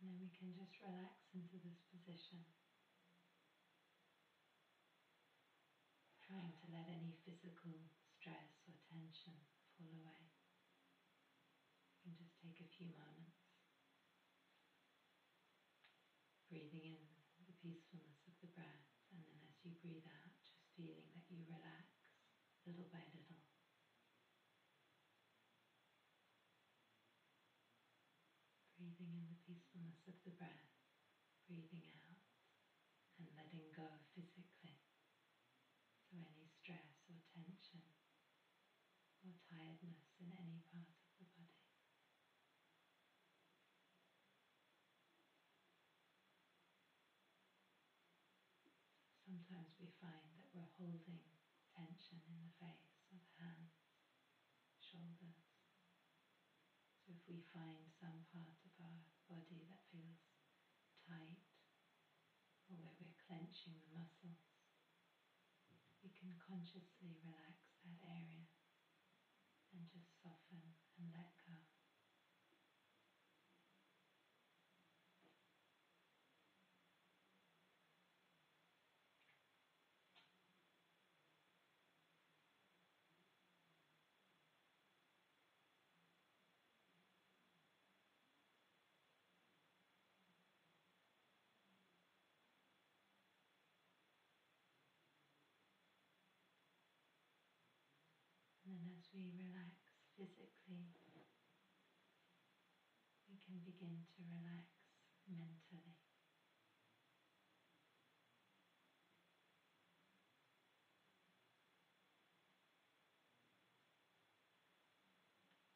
And then we can just relax into this position. Trying to let any physical stress or tension fall away. Can just take a few moments. Breathing in peacefulness of the breath, and then as you breathe out, just feeling that you relax little by little. Breathing in the peacefulness of the breath, breathing out, and letting go physically. So, any stress or tension or tiredness in any part of the body. Sometimes we find that we're holding tension in the face the hands, shoulders. So if we find some part of our body that feels tight or where we're clenching the muscles, we can consciously relax that area and just soften and let go. Then as we relax physically, we can begin to relax mentally.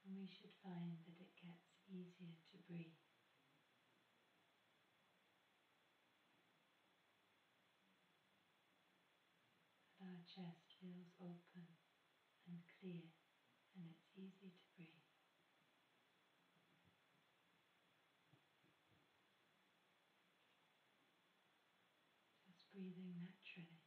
And we should find that it gets easier to breathe. That our chest feels open and clear and it's easy to breathe breathing naturally.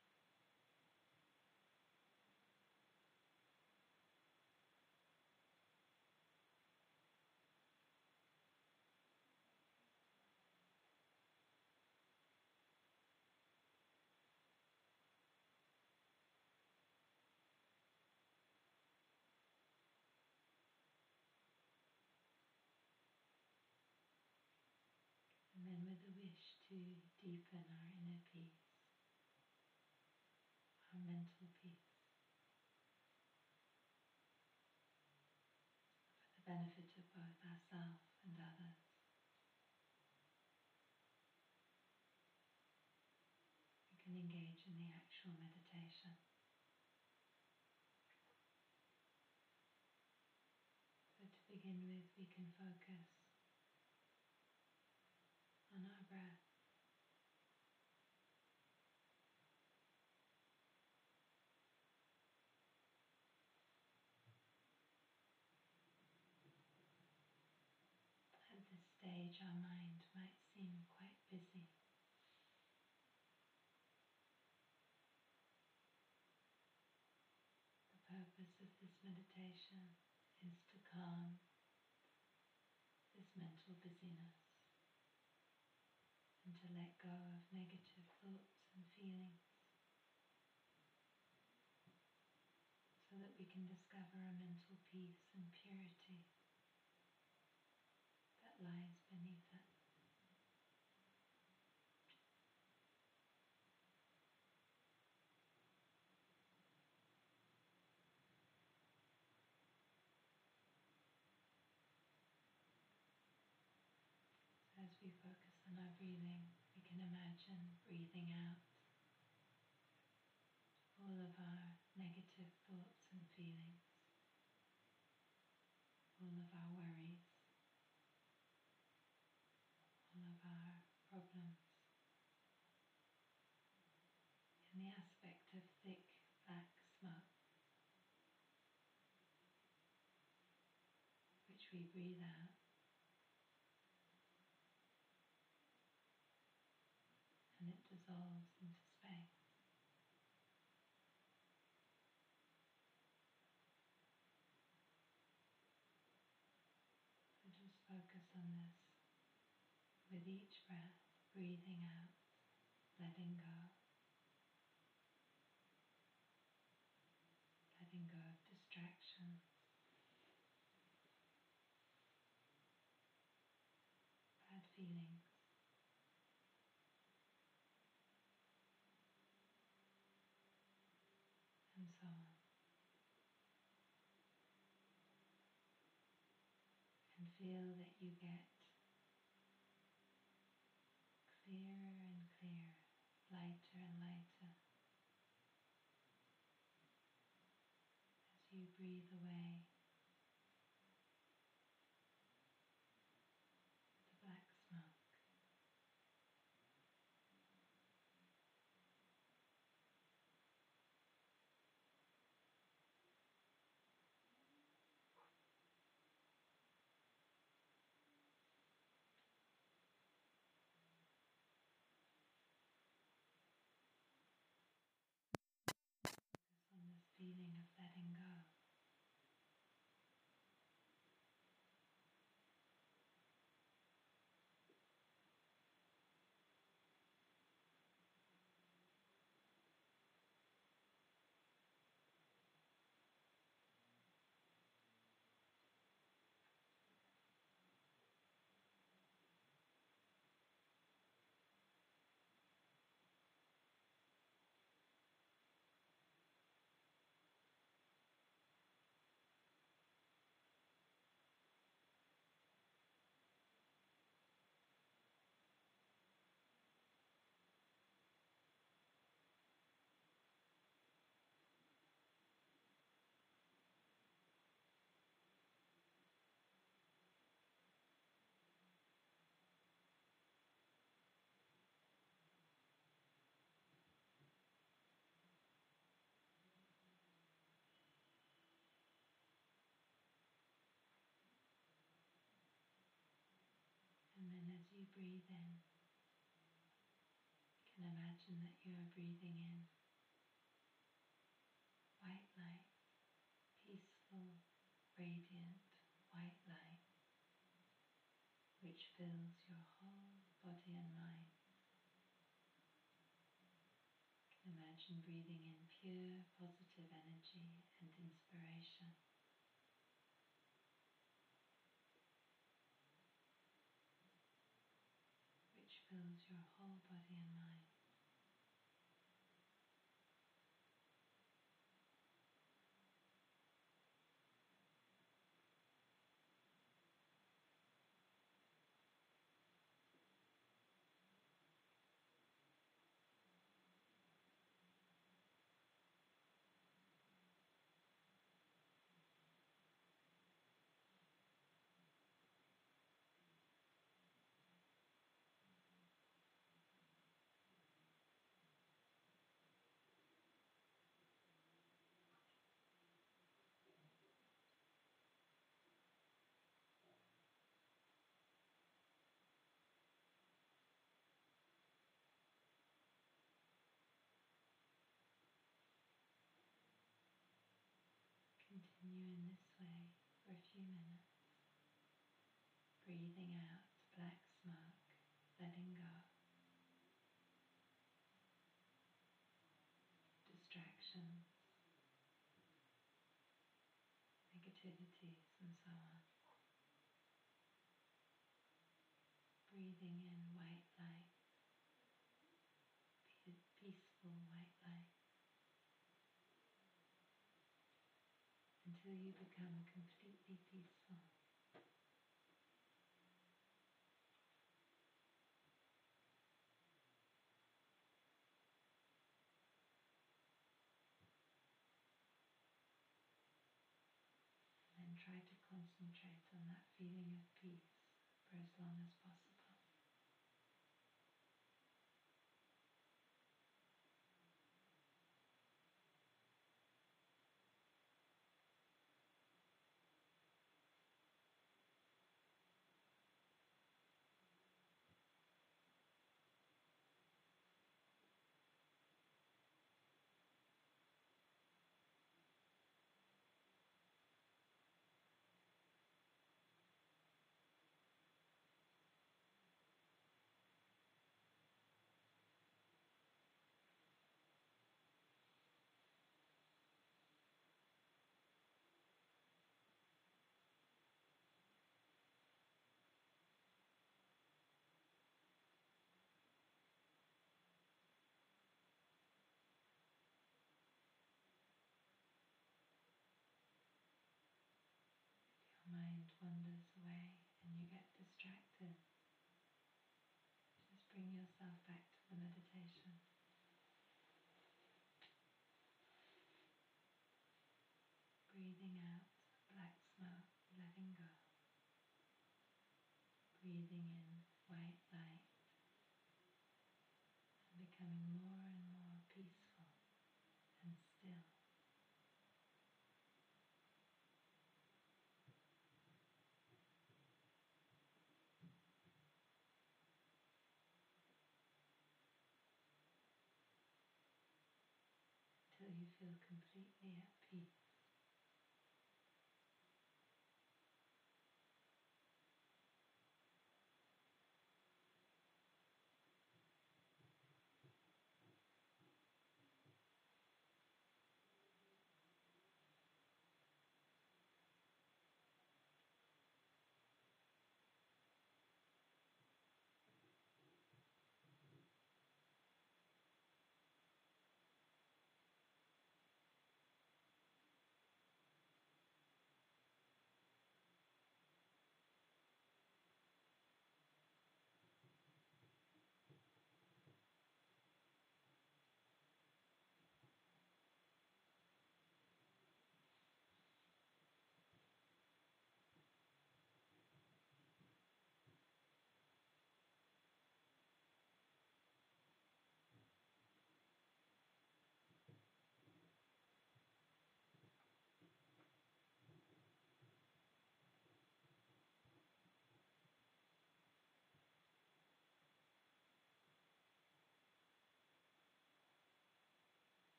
A wish to deepen our inner peace, our mental peace, for the benefit of both ourselves and others. We can engage in the actual meditation. So to begin with, we can focus on our breath. At this stage, our mind might seem quite busy. The purpose of this meditation is to calm this mental busyness and to let go of negative thoughts and feelings so that we can discover a mental peace and purity that lies beneath it. We focus on our breathing, we can imagine breathing out all of our negative thoughts and feelings, all of our worries, all of our problems, in the aspect of thick black smoke, which we breathe out. Dissolves into space. So just focus on this with each breath, breathing out, letting go, letting go of distractions, bad feelings. And. Feel that you get clearer and clearer, lighter and lighter as you breathe away letting go. And then as you breathe in, you can imagine that you are breathing in white light, peaceful, radiant white light, which fills your whole body and mind. You can imagine breathing in pure positive energy and inspiration. Which fills your whole body and mind. Continue in this way for a few minutes, breathing out black smoke, letting go, distractions, negativities, and so on. Breathing in white light, pe- peaceful white light. Until you become completely peaceful. And then try to concentrate on that feeling of peace for as long as possible. Your mind wanders away and you get distracted. Just bring yourself back to the meditation. Breathing out black smoke, letting go. Breathing in white light and becoming more and more peaceful and still. You feel completely at peace.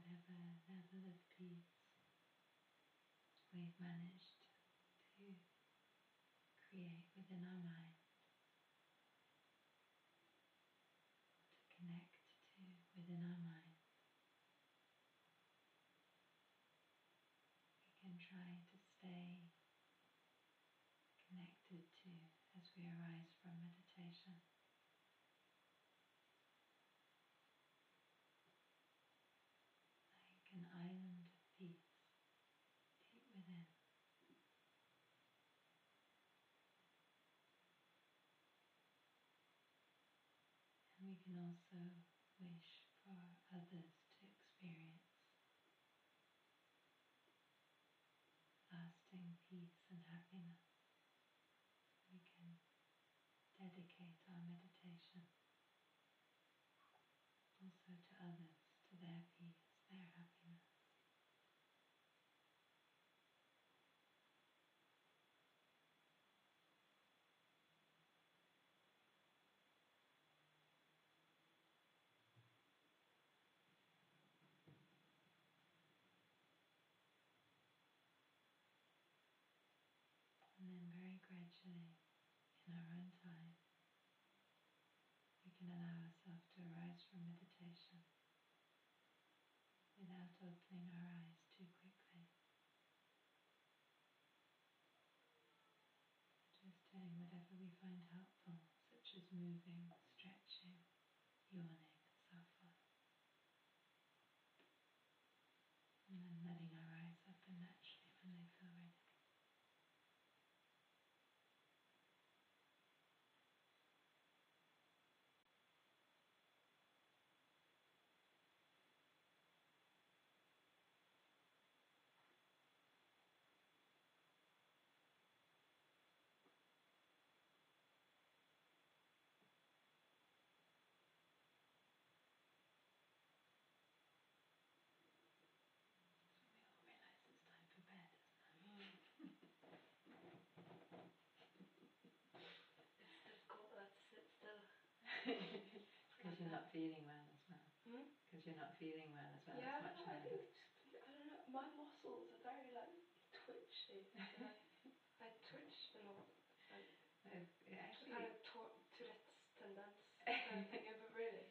Whatever level of peace we've managed to create within our mind, to connect to within our mind. We can try to stay connected to as we arise from meditation. Like an island of peace deep within. And we can also wish for others to experience lasting peace and happiness. We can dedicate our meditation also to others, to their peace, their happiness. And then very gradually, in our own time, we can allow ourselves to arise from meditation without opening our eyes too quickly. Just doing whatever we find helpful, such as moving, stretching, yawning, and so forth. And then letting our eyes open naturally when they feel ready. So we all realise it's time for bed, isn't it? It's difficult uh, to sit still. Because you're not feeling well as well. Hmm? Because you're not feeling well as well. Yeah, it's much I think, I don't know, my muscles are very like twitchy. *laughs* I, I twitch a lot. Like, It, it actually, kind of Tourette's tendance *laughs* kind of thing, yeah, but really.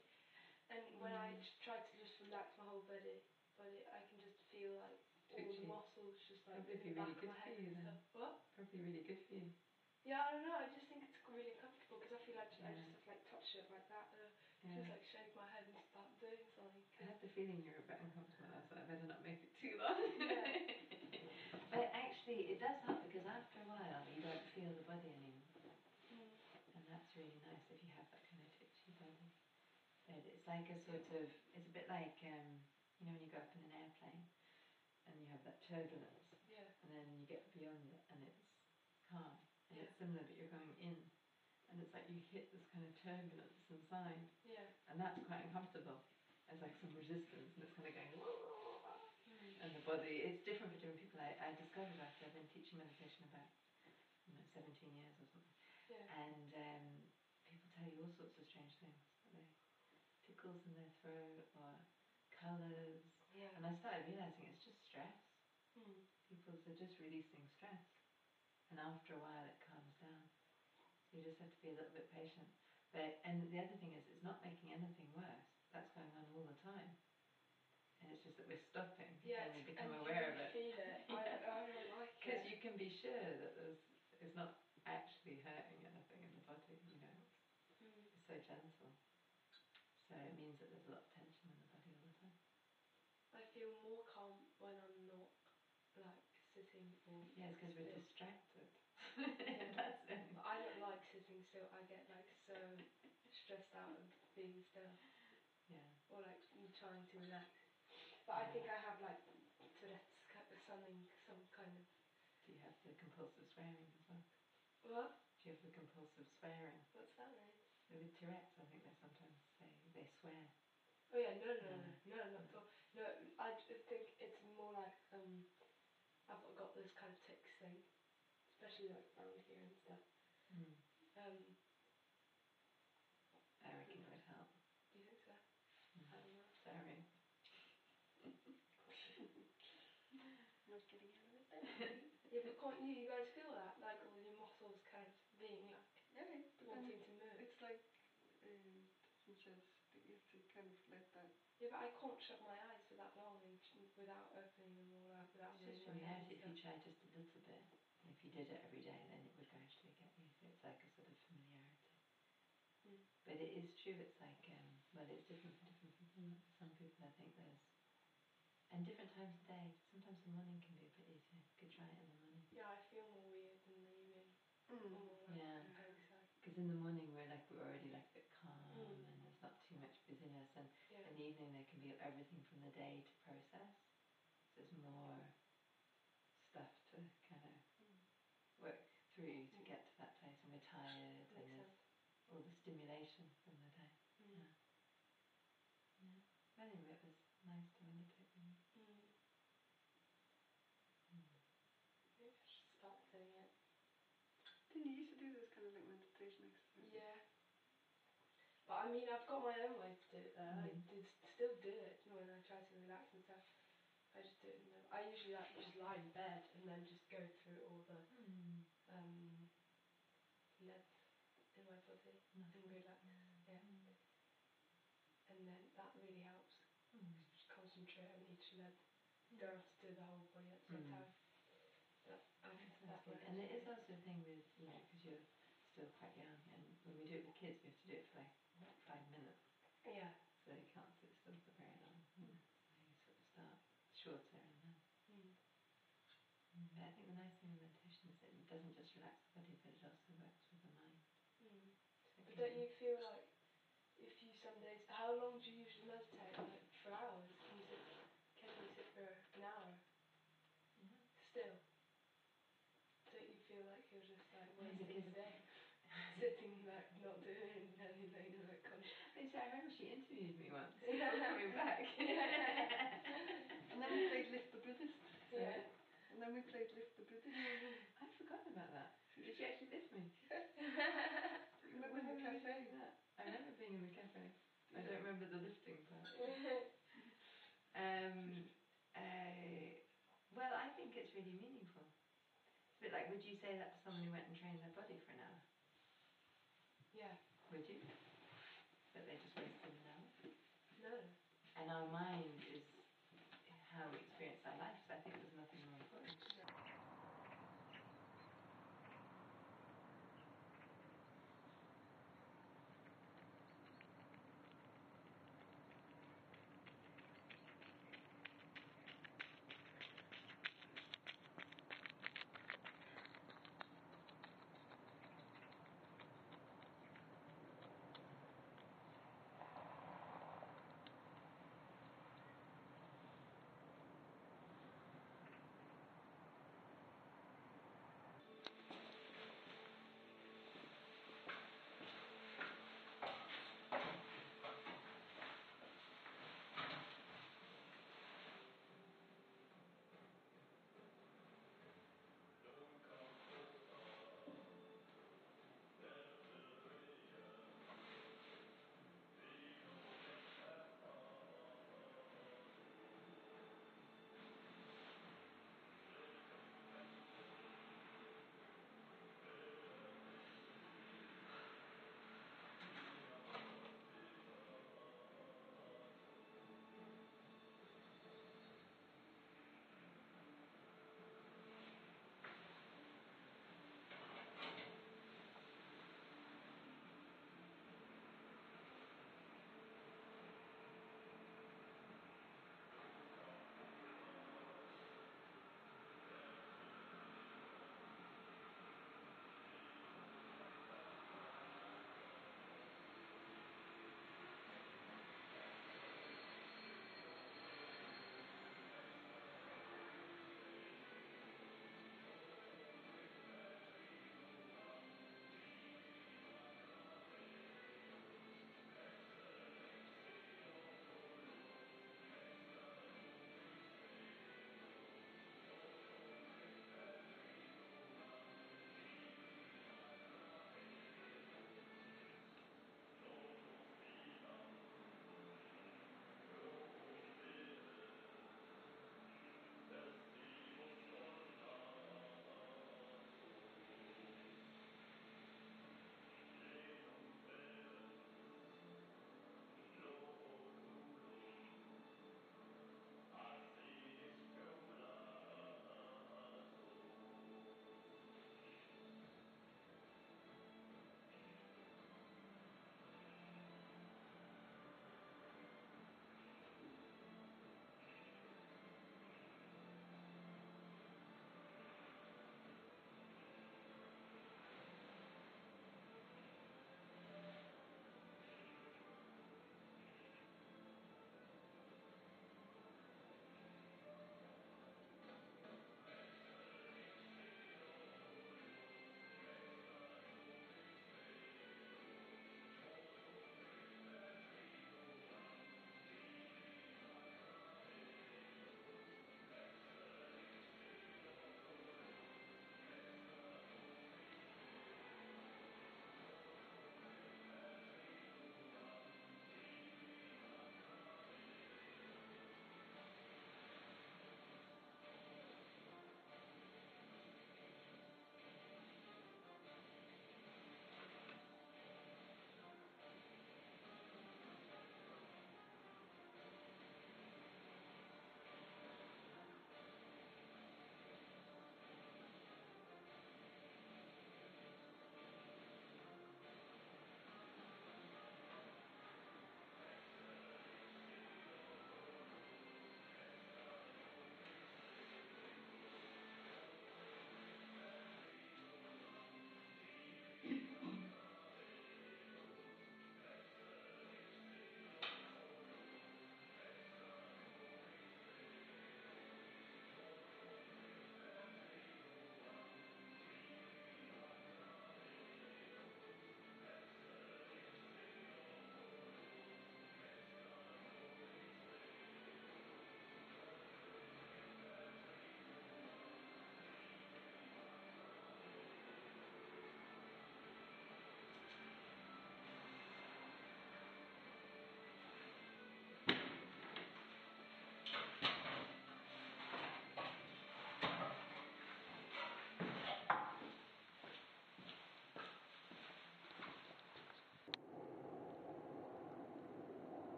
And when I Mm. j- try to just relax my whole body, body, I can just feel like all Twitchy. the muscles just like Probably in the back good of my head and stuff. What? probably really good for you. Yeah, I don't know. I just think it's really comfortable because I feel like I just have to like touch it like that. Uh, Yeah. Just like shake my head and start doing something. I had the feeling you were a bit uncomfortable. I was like, I better not make it too long. Yeah. *laughs* but actually, it does help because after a while, you don't feel the body anymore. Mm. And that's really nice if you have that kind of twitchy body. But it's like a sort of, it's a bit like, um, you know, when you go up in an airplane and you have that turbulence, Yeah. and then you get beyond it and it's calm. And Yeah. it's similar, but you're going in. And it's like you hit this kind of turbulence inside, Yeah. and that's quite uncomfortable. There's like some resistance, and it's kind of going, Mm. and the body, it's different for different people. I, I discovered after I've been teaching meditation about, you know, 17 years or something. Yeah. And um, people tell you all sorts of strange things. that They tickles in their throat or colours. Yeah. And I started realising it's just stress. Mm. People are just releasing stress. And after a while it calms down. So you just have to be a little bit patient. But and the other thing is it's not making anything worse. That's going on all the time. And it's just that we're stopping Yeah. and we become and aware you of it. feel it. I, I don't like Because *laughs* it. you can be sure that there's it's not actually hurting anything in the body, you know. Mm. It's so gentle. So it means that there's a lot of tension in the body all the time. I feel more calm when I'm not like sitting or. Yeah, it's because we're *laughs* distracted. *laughs* Yeah. That's it. But I don't like sitting still. I get like so stressed out of being still Yeah. or like trying to relax. But I think I have like Tourette's something, some kind of. Do you have the compulsive swearing as well? What? Do you have the compulsive swearing? What's that mean? With Tourette's, I think they sometimes say they swear. Oh yeah, no, no, no, No. no, not at all. No, I think it's more like um, I've got this kind of tics thing, especially like around here and stuff. Mm. Um, I reckon it would help. do you think so? I Mm. don't know. Sorry. can't you, you guys feel that? Like all your muscles kind of being like Yeah, and wanting to move. it's like um, says that you have to kind of let that. Yeah, but I can't shut my eyes for that long and without opening them all up, without It's just moving my If you try just a little bit, if you did it every day, then it would gradually get you. So it's like a sort of familiarity. Mm. But it is true. It's like um, well, it's different for different people. Some people, I think there's, and different times of day. Sometimes the morning can be a bit easier. You could try it in the morning. Yeah, I feel more weird in the evening. Mm. Like Yeah. Because in the morning we're like we're already like a bit calm Mm. and there's not too much busyness, and Yeah. in the evening there can be everything from the day to process. So there's more stuff to kind of Mm. work through to get to that place, and we're tired, and there's sense. all the stimulation from the day. Mm. Yeah. Yeah. Anyway, it was nice to meditate. with you. Mm. Mm. Maybe I should start doing it. Didn't you used to do those kind of like meditation exercises? Yeah. But I mean, I've got my own way to do it though. I Mm. did still do it you know, when I try to relax and stuff. I just do it. In the, I usually like just lie in bed and then just go through all the Mm. um, leads in my body and relax. Yeah. Mm. And then that really helps. Mm. Just concentrate on each lead. Yeah. Don't have to do the whole body at the same Mm. time. But I think That that good. And there is also a thing with, you know, because you're still quite young, and when we do it with kids, we have to do it for like what, five minutes, Yeah. so you can't sit still for very long. So you sort of start shorter and then. Mm. But I think the nice thing with meditation is that it doesn't just relax the body, but it also works with the mind. Mm. So But don't you feel like if you some days, how long do you usually meditate? Like for hours? Can you sit, can you sit for an hour Yeah. still? Don't you feel like you're just like Yeah, wasting because- the day? Sitting like not doing anything like con- Actually, I remember she interviewed me once. *laughs* *laughs* Yeah. coming back. And then we played Lift the Buddhist. Yeah. And then we played Lift the Buddhist. I'd forgotten about that. Did she actually lift me? *laughs* Remember in the When did we cafe? I remember being in the cafe. I don't remember the lifting part. Um, uh, well, I think it's really meaningful. It's a bit like, would you say that to someone who went and trained their body for an hour? yeah. Would you? never mind.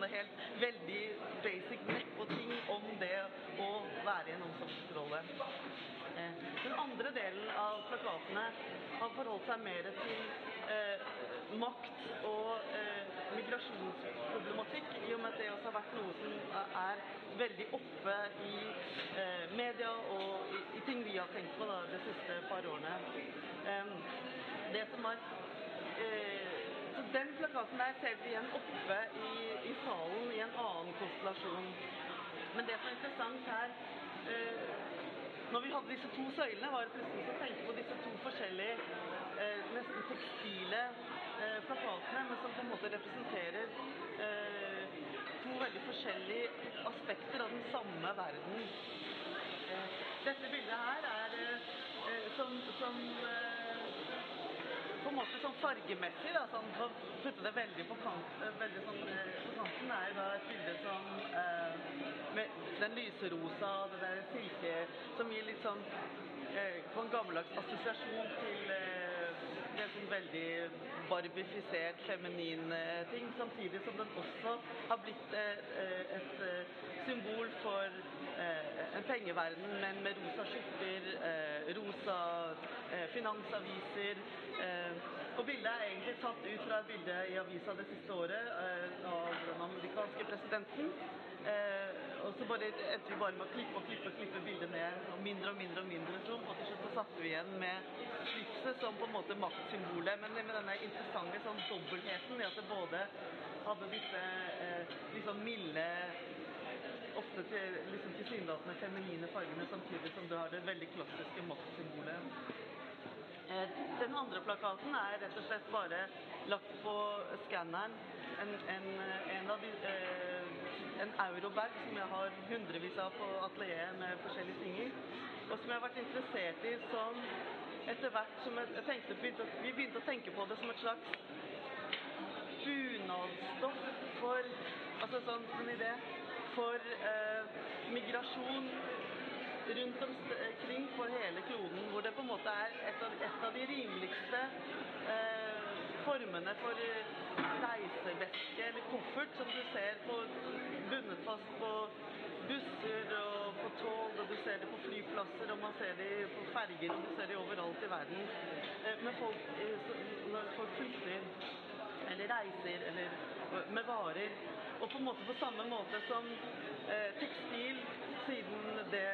Veldig basic nedpå-ting om det å være i en omsorgsrolle. Eh, Den andre delen av plakatene har forholdt seg mer til eh, makt og eh, migrasjonsproblematikk, i og med at det også har vært noe som er veldig oppe i eh, media og i, i ting vi har tenkt på da, de siste par årene. Eh, det som var Den plakaten der ser vi igjen oppe i, i salen i en annen konstellasjon. Men det som er interessant her eh, når vi hadde disse to søylene, var det plutselig å tenke på disse to forskjellige, eh, nesten tekstile eh, plakatene, men som på en måte representerer eh, to veldig forskjellige aspekter av den samme verden. Eh, dette bildet her er eh, som, som på en måte sånn fargemessig, da, sånn, for å putte det veldig på, kant, eh, sånn, eh, på kanten, er da et bilde som eh, med den lyserosa, og det der silke, som gir litt sånn eh, på en gammeldags assosiasjon til eh, det sånn veldig barbifisert, feminin ting, samtidig som den også har blitt eh, et symbol for en pengeverden, men med rosa skjorter, eh, rosa eh, finansaviser. Eh, og bildet er egentlig tatt ut fra et bilde i avisa det siste året eh, av den amerikanske presidenten. Eh, og så bare endte vi bare med å klippe og klippe og klippe bildet ned, og mindre og mindre og mindre zoom, og til slutt så satte vi igjen med slipset som på en måte maktsymbolet, men med denne interessante sånn dobbeltheten i at det både hadde disse eh, liksom milde ofte til, liksom tilsynelatende feminine fargene, samtidig som du har det veldig klassiske maktsymbolet. Eh, Den andre plakaten er rett og slett bare lagt på skanneren. En, en, en, eh, en eurobag som jeg har hundrevis av på atelieret med forskjellige ting i. Og som jeg har vært interessert i som etter hvert som jeg, tenkte, begynte, Vi begynte å tenke på det som et slags bunadsstoff for Altså sånn en idé for eh, migrasjon rundt omkring på hele kloden, hvor det på en måte er et av, et av de rimeligste eh, formene for eh, reiseveske eller koffert som du ser på, bundet fast på busser og på tog, og du ser det på flyplasser, og man ser det på ferger, og du ser det overalt i verden. Eh, men folk, eh, når folk flytter eller reiser eller med varer. Og på en måte på samme måte som eh, tekstil, siden det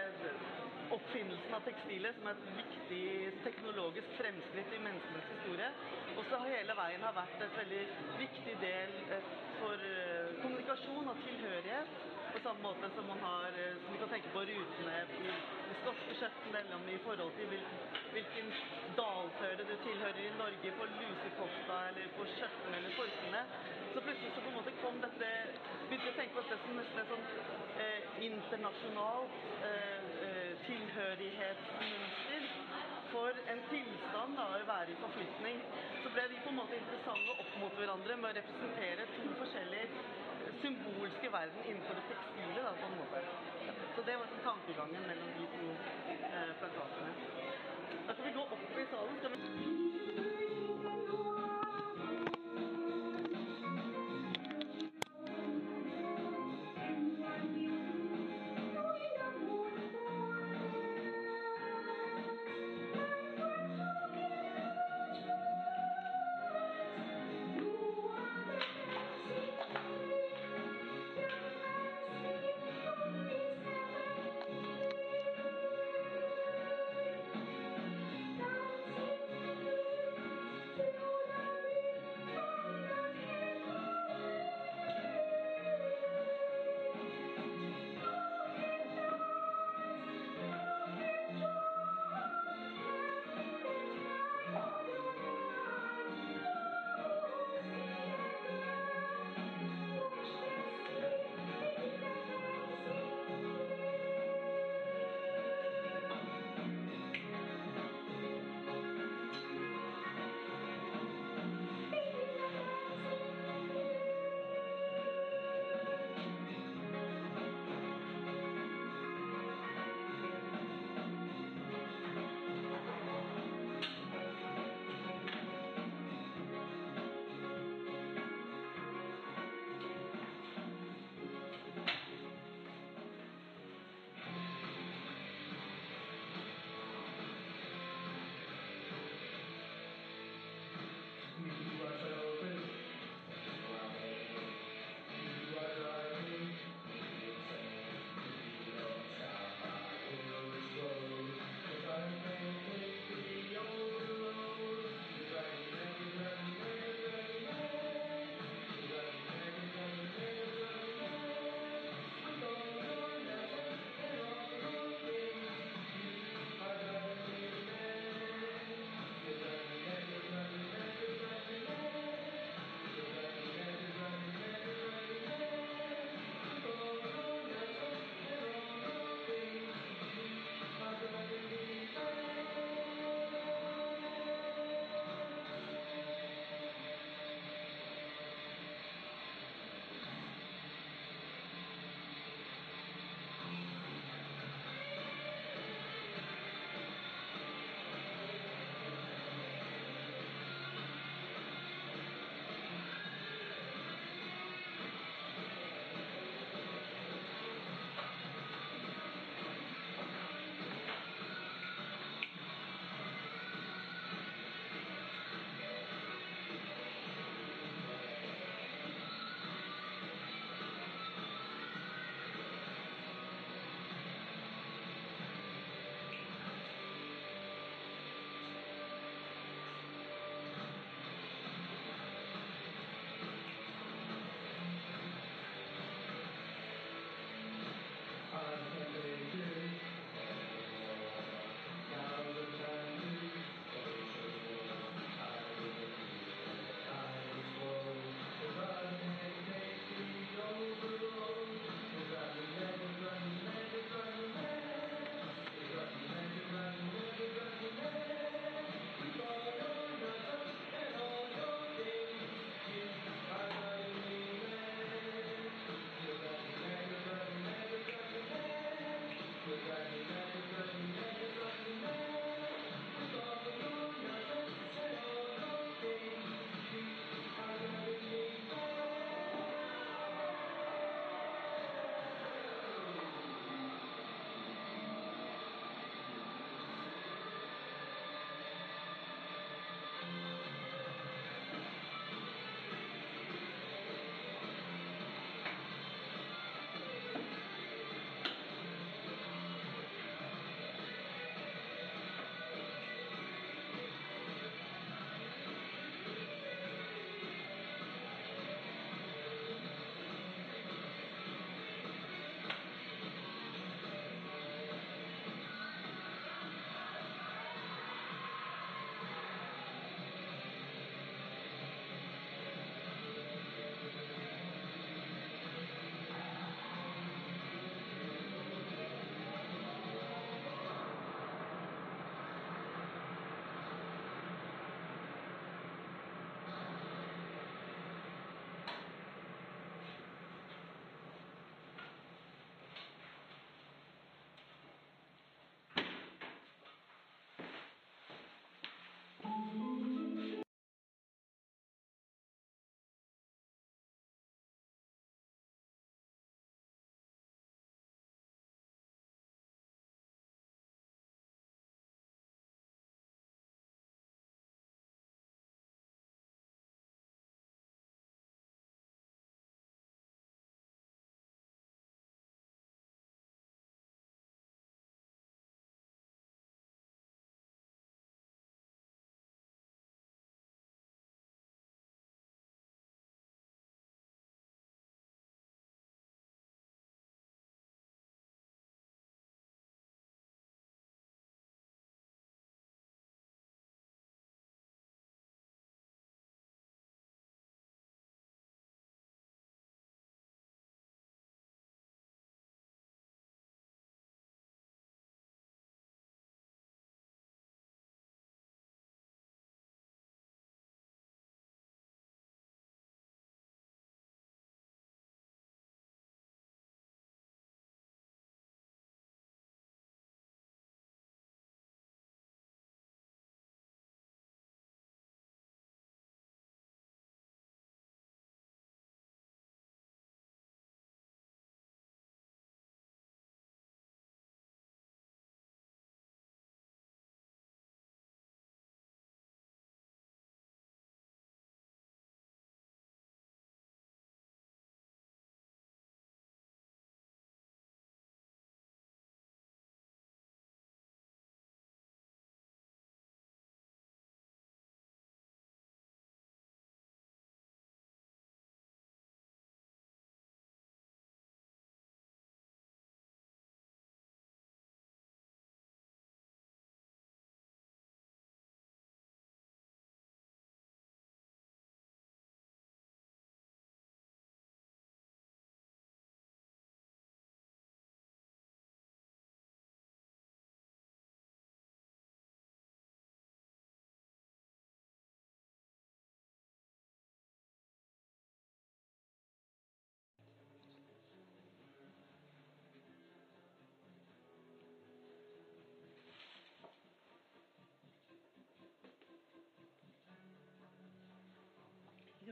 oppfinnelsen av tekstilet som et viktig teknologisk fremskritt i menneskenes historie, også hele veien har vært et veldig viktig del eh, for eh, kommunikasjon og tilhørighet. På samme måte som man har, eh, som vi kan tenke på rutene i de skotske skjøttene, eller om i forhold til hvilken dalføre du tilhører i Norge på lusekofta eller på kjøttene eller forkene. Så plutselig så på en måte kom dette Begynte å tenke på dette som nesten et sånn eh, internasjonalt eh, tilhørighetsmønster for en tilstand da, å være i forflytning. Så ble de på en måte interessante opp mot hverandre med å representere to forskjellige symbolske verden innenfor det tekstile, da, på en måte. Så det var tankegangen mellom de to eh, plakatene. Da skal vi gå opp i salen.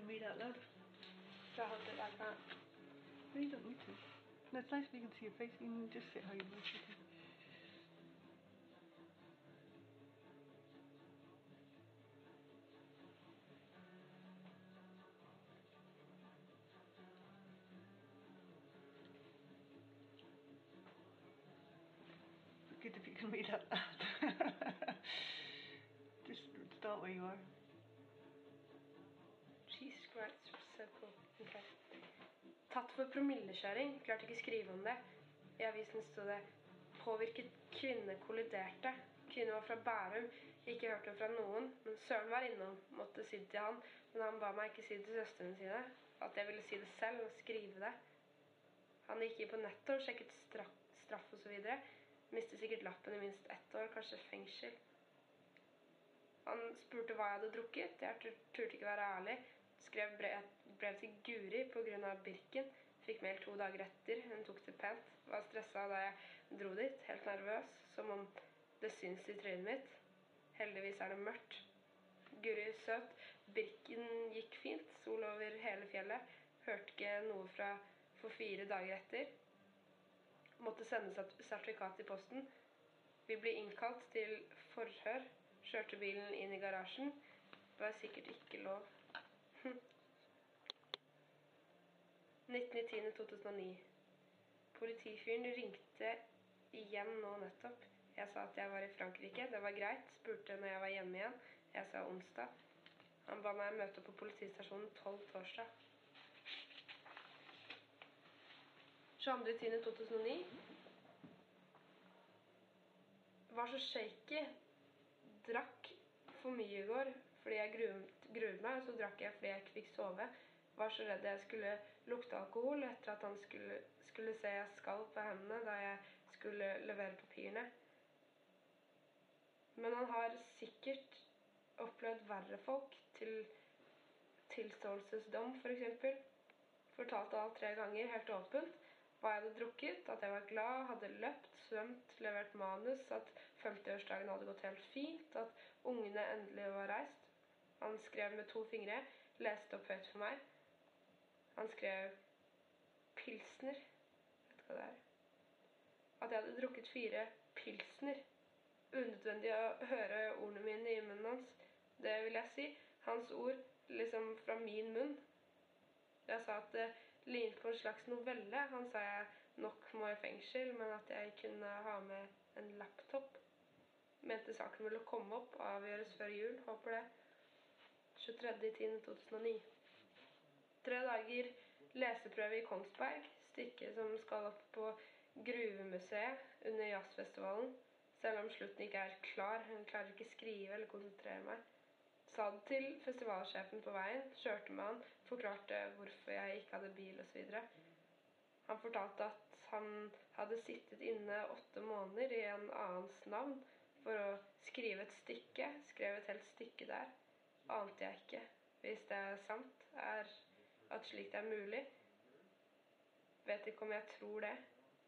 Can read out loud. So I hope that I can't. No, you don't need to. No, it's nice if you can see your face. You can just sit how you want to. For. Klarte ikke skrive om det. I avisen sto det 'Påvirket kvinne kolliderte'. Kvinnen var fra Bærum. Ikke hørt noe fra noen. Men Søren var innom. Måtte si det til han. Men han ba meg ikke si det til søstrene sine. At jeg ville si det selv og skrive det. Han gikk inn på nettet og sjekket straff, straff osv. Mistet sikkert lappen i minst ett år, kanskje fengsel. Han spurte hva jeg hadde drukket. Jeg turte ikke være ærlig. Skrev brev, brev til Guri pga. Birken. Fikk mail to dager etter. Hun tok det pent. Var stressa da jeg dro dit. Helt nervøs. Som om det syns i trynet mitt. Heldigvis er det mørkt. Guri søt. Birken gikk fint. Sol over hele fjellet. Hørte ikke noe fra for fire dager etter. Måtte sende sert- sertifikat i posten. Vi ble innkalt til forhør. Kjørte bilen inn i garasjen. Det var sikkert ikke lov. 19.10.2009. Politifyren ringte igjen nå nettopp. Jeg sa at jeg var i Frankrike. Det var greit. Spurte når jeg var hjemme igjen. Jeg sa onsdag. Han ba meg møte på politistasjonen 12 torsdag. 22.10.2009. Var så shaky. Drakk for mye i går fordi jeg gruet meg, og så drakk jeg fordi jeg ikke fikk sove. Var så redd jeg skulle lukte alkohol etter at han skulle, skulle se jeg skalv på hendene da jeg skulle levere papirene. Men han har sikkert opplevd verre folk til tilståelsesdom, f.eks. Fortalte alt tre ganger, helt åpent. Hva jeg hadde drukket, at jeg var glad, hadde løpt, svømt, levert manus, at 50-årsdagen hadde gått helt fint, at ungene endelig var reist. Han skrev med to fingre, leste opp høyt for meg. Han skrev pilsner. Vet du hva det er? At jeg hadde drukket fire pilsner. Unødvendig å høre ordene mine i munnen hans. Det vil jeg si. Hans ord liksom fra min munn. Jeg sa at det lignet på en slags novelle. Han sa jeg nok må i fengsel, men at jeg kunne ha med en laptop. Mente saken ville komme opp, og avgjøres før jul. Håper det. 23.10.2009. Tre dager leseprøve i Kongsberg. Stykke som skal opp på Gruvemuseet under jazzfestivalen. Selv om slutten ikke er klar. Hun klarer ikke skrive eller konsentrere meg. Sa det til festivalsjefen på veien. Kjørte med han. Forklarte hvorfor jeg ikke hadde bil osv. Han fortalte at han hadde sittet inne åtte måneder i en annens navn for å skrive et stykke. Skrev et helt stykke der. Ante jeg ikke, hvis det er sant, er at slikt er mulig. Vet ikke om jeg tror det.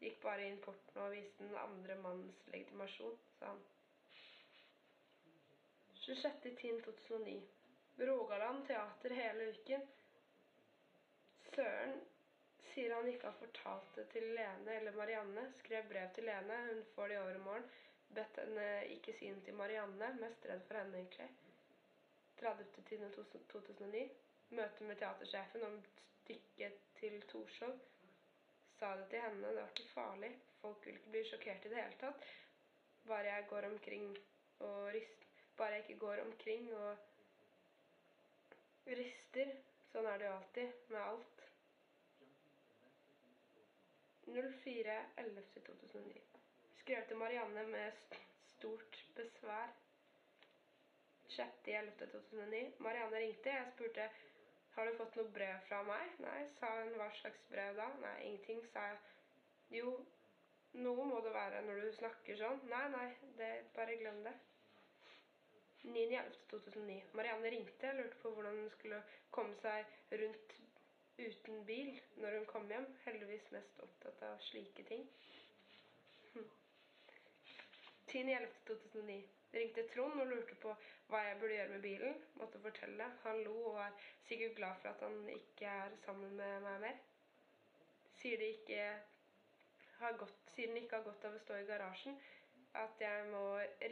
Gikk bare inn porten og viste den andre mannens legitimasjon, sa han. 26.10.2009. Rogaland teater hele uken. Søren sier han ikke har fortalt det til Lene eller Marianne. Skrev brev til Lene, hun får det i overmorgen. Bedt henne ikke si noe til Marianne. Mest redd for henne, egentlig. 30.10.2009. Møte med teatersjefen om stykket til Torshov. Sa det til henne, det var ikke farlig. Folk vil ikke bli sjokkert i det hele tatt. Bare jeg går omkring og rister Bare jeg ikke går omkring og rister. Sånn er det jo alltid med alt. 04.11.2009. Skrev til Marianne med stort besvær. 6.11.2009. Marianne ringte. Jeg spurte har du fått noe brev fra meg. Nei, sa hun. Hva slags brev da? Nei, ingenting, sa jeg. Jo, noe må det være når du snakker sånn. Nei, nei, det, bare glem det. 9.11.2009. Marianne ringte. Lurte på hvordan hun skulle komme seg rundt uten bil når hun kom hjem. Heldigvis mest opptatt av slike ting. Hm. 10.11.2009. Ringte Trond og lurte på hva jeg burde gjøre med bilen. Måtte fortelle. Han lo og er sikkert glad for at han ikke er sammen med meg mer. Sier, det ikke har gått, siden det ikke har godt av å stå i garasjen, at jeg må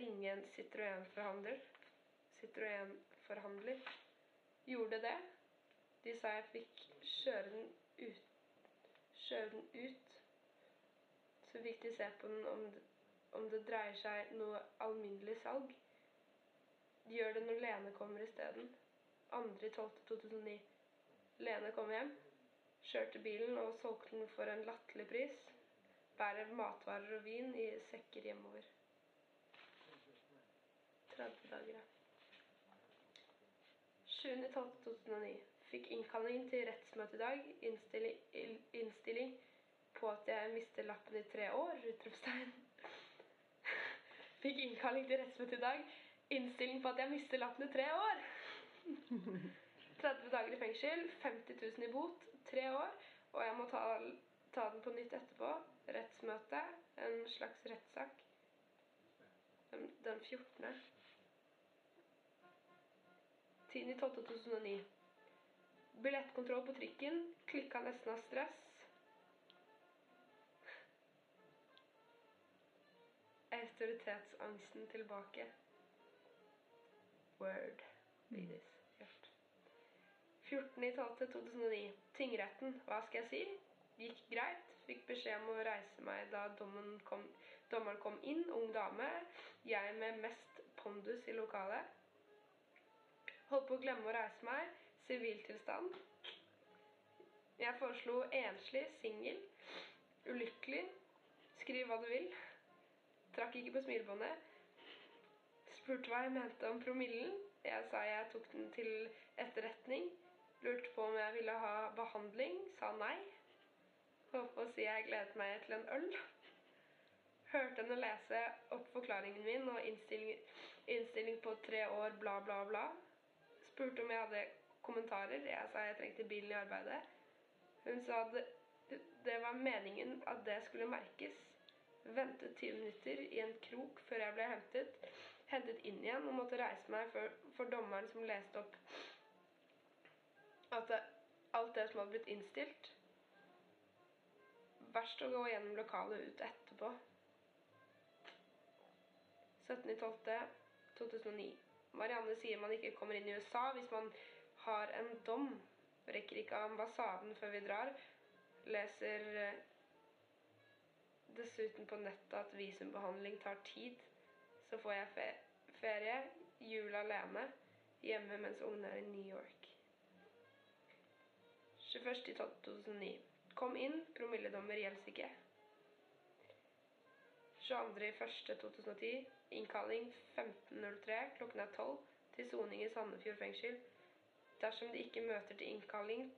ringe en Citroën-forhandler. Citroën-forhandler. Gjorde det. De sa jeg fikk kjøre den ut. Kjøre den ut. Så fikk de se på den om om det dreier seg noe alminnelig salg. Gjør det når Lene kommer isteden. 2.12.2009. Lene kom hjem, kjørte bilen og solgte den for en latterlig pris. Bærer matvarer og vin i sekker hjemover. 30 dager, ja. 7.12.2009. Fikk innkalling til rettsmøte i dag. Innstilling, innstilling på at jeg mister lappen i tre år. Utropstegn. *laughs* Fikk innkalling til rettsmøte i dag. Innstilling på at jeg mister lappen i tre år. 30 dager i fengsel, 50 000 i bot, tre år. Og jeg må ta, ta den på nytt etterpå. Rettsmøte. En slags rettssak. Den, den 14. 10.12.2009. Billettkontroll på trikken. Klikka nesten av stress. Autoritetsangsten tilbake. Word. Ladies. Hjert. 14.12.2009. Tingretten. Hva skal jeg si? Gikk greit. Fikk beskjed om å reise meg da dommen kom, dommeren kom inn. Ung dame. Jeg med mest pondus i lokalet. Holdt på å glemme å reise meg. Siviltilstand. Jeg foreslo enslig, singel, ulykkelig. Skriv hva du vil. Trakk ikke på smilebåndet. Spurte hva jeg mente om promillen. Jeg sa jeg tok den til etterretning. Lurte på om jeg ville ha behandling. Sa nei. Holdt å si jeg gledet meg til en øl. Hørte henne lese opp forklaringen min og innstilling, innstilling på tre år, bla, bla, bla. Spurte om jeg hadde kommentarer. Jeg sa jeg trengte bilen i arbeidet. Hun sa det, det var meningen at det skulle merkes. Ventet 20 minutter i en krok før jeg ble hentet. Hentet inn igjen og måtte reise meg for, for dommeren som leste opp at alt det som hadde blitt innstilt. Verst å gå gjennom lokalet ut etterpå. 17.12.2009. Marianne sier man ikke kommer inn i USA hvis man har en dom. Rekker ikke ambassaden før vi drar. Leser eh, dessuten på nettet at visumbehandling tar tid. Så får jeg fe ferie, jul alene, hjemme mens ungene er i New York. 21.12.2009. Kom inn, promilledommer gjelder ikke. 22.01.2010. Innkalling 15.03 klokken er 12 til soning i Sandefjord fengsel. Dersom de ikke møter til innkalling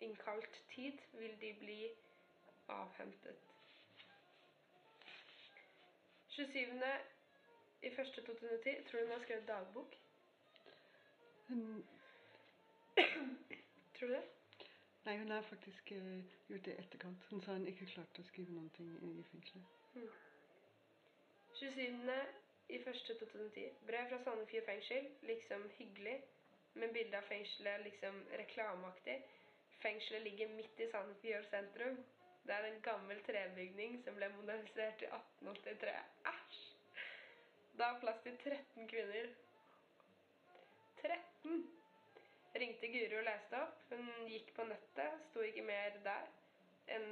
innkalt tid, vil de bli avhentet. 27. i 1.2010. Tror du hun har skrevet dagbok? Hun, Tror du det? nei, hun har faktisk uh, gjort det i etterkant. Hun sa hun ikke klarte å skrive noen ting i fengselet. 27. i 1.2010. Brev fra Sandefjord fengsel. Liksom hyggelig, med bildet av fengselet liksom reklameaktig. Fengselet ligger midt i Sandefjord sentrum. Det er en gammel trebygning som ble modernisert i 1883. Æsj! Det har plass til 13 kvinner. 13! Ringte Guro og leste opp. Hun gikk på nettet, sto ikke mer der. En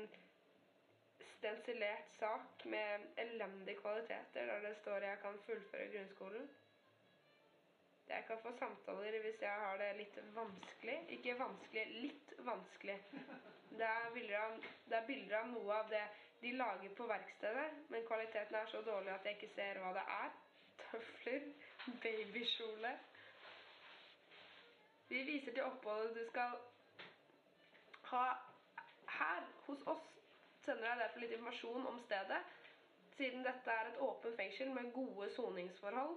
stensilert sak med elendige kvaliteter der det står jeg kan fullføre grunnskolen. Jeg kan få samtaler hvis jeg har det litt vanskelig. Ikke vanskelig, litt vanskelig. Det er bilder av, er bilder av noe av det de lager på verkstedet, men kvaliteten er så dårlig at jeg ikke ser hva det er. Tøfler, babykjole. Vi viser til oppholdet du skal ha her hos oss. Sender deg derfor litt informasjon om stedet. Siden dette er et åpent fengsel med gode soningsforhold,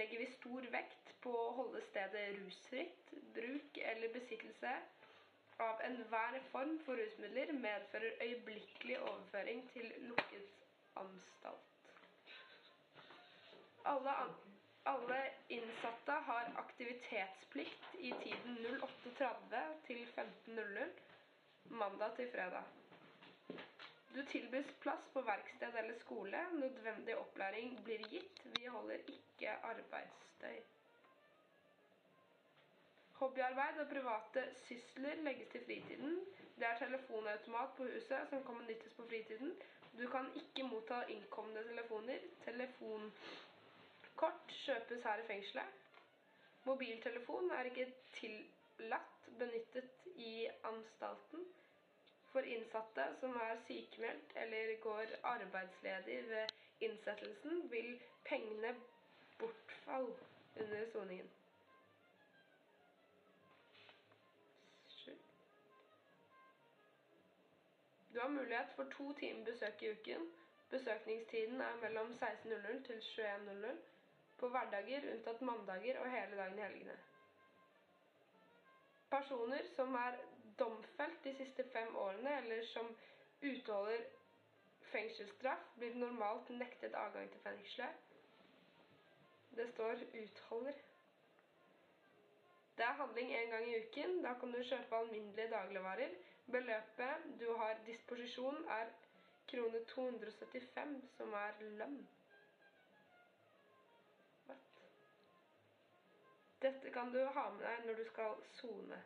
legger vi stor vekt på å holde stedet rusfritt. Bruk eller besittelse av enhver form for rusmidler medfører øyeblikkelig overføring til lukket anstalt. Alle, Alle innsatte har aktivitetsplikt i tiden 08.30 til 15.00 mandag til fredag. Du tilbys plass på verksted eller skole. Nødvendig opplæring blir gitt. Vi holder ikke arbeidsstøy. Hobbyarbeid og private sysler legges til fritiden. Det er telefonautomat på huset som kan benyttes på fritiden. Du kan ikke motta innkomne telefoner. Telefonkort kjøpes her i fengselet. Mobiltelefon er ikke tillatt benyttet i anstalten. For innsatte som er sykemeldt eller går arbeidsledig ved innsettelsen, vil pengene bortfall under soningen. Du har mulighet for to timer besøk i uken. Besøkningstiden er mellom 16.00 til 21.00 på hverdager unntatt mandager og hele dagen i helgene. Personer som er domfelt de siste fem årene, eller som utholder fengselsstraff, blir normalt nektet adgang til fengselet. Det står 'utholder'. Det er handling én gang i uken. Da kan du kjøpe alminnelige dagligvarer. Beløpet du har disposisjon, er krone 275, som er lønn. Dette kan du ha med deg når du skal sone.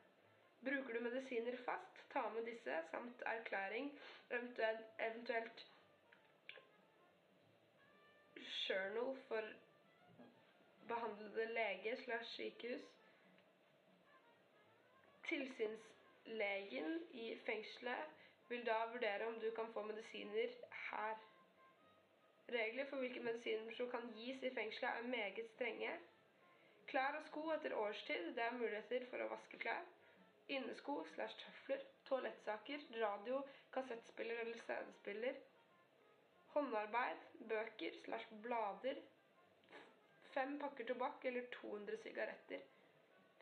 Bruker du medisiner fast, ta med disse samt erklæring, eventuelt, eventuelt journal for behandlede lege slash sykehus. Tilsynslegen i fengselet vil da vurdere om du kan få medisiner her. Regler for hvilke medisiner som kan gis i fengselet er meget strenge. Klær og sko etter årstid. Det er muligheter for å vaske klær. Innesko slash tøfler. Toalettsaker. Radio, kassettspiller eller CD-spiller. Håndarbeid. Bøker slash blader. Fem pakker tobakk eller 200 sigaretter.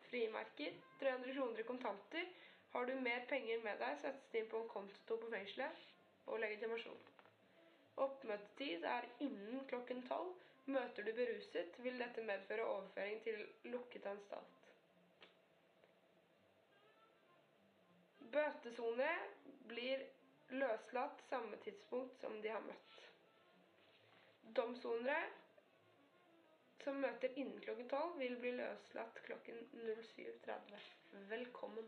Frimerker. 300 kroner i kontanter. Har du mer penger med deg, settes det inn på en konto på fengselet. Og legitimasjon. Oppmøtetid er innen klokken tolv. Møter du beruset, vil dette medføre overføring til lukket anstalt. Bøtesonere blir løslatt samme tidspunkt som de har møtt. Domsonere som møter innen klokken tolv, vil bli løslatt klokken 07.30. Velkommen.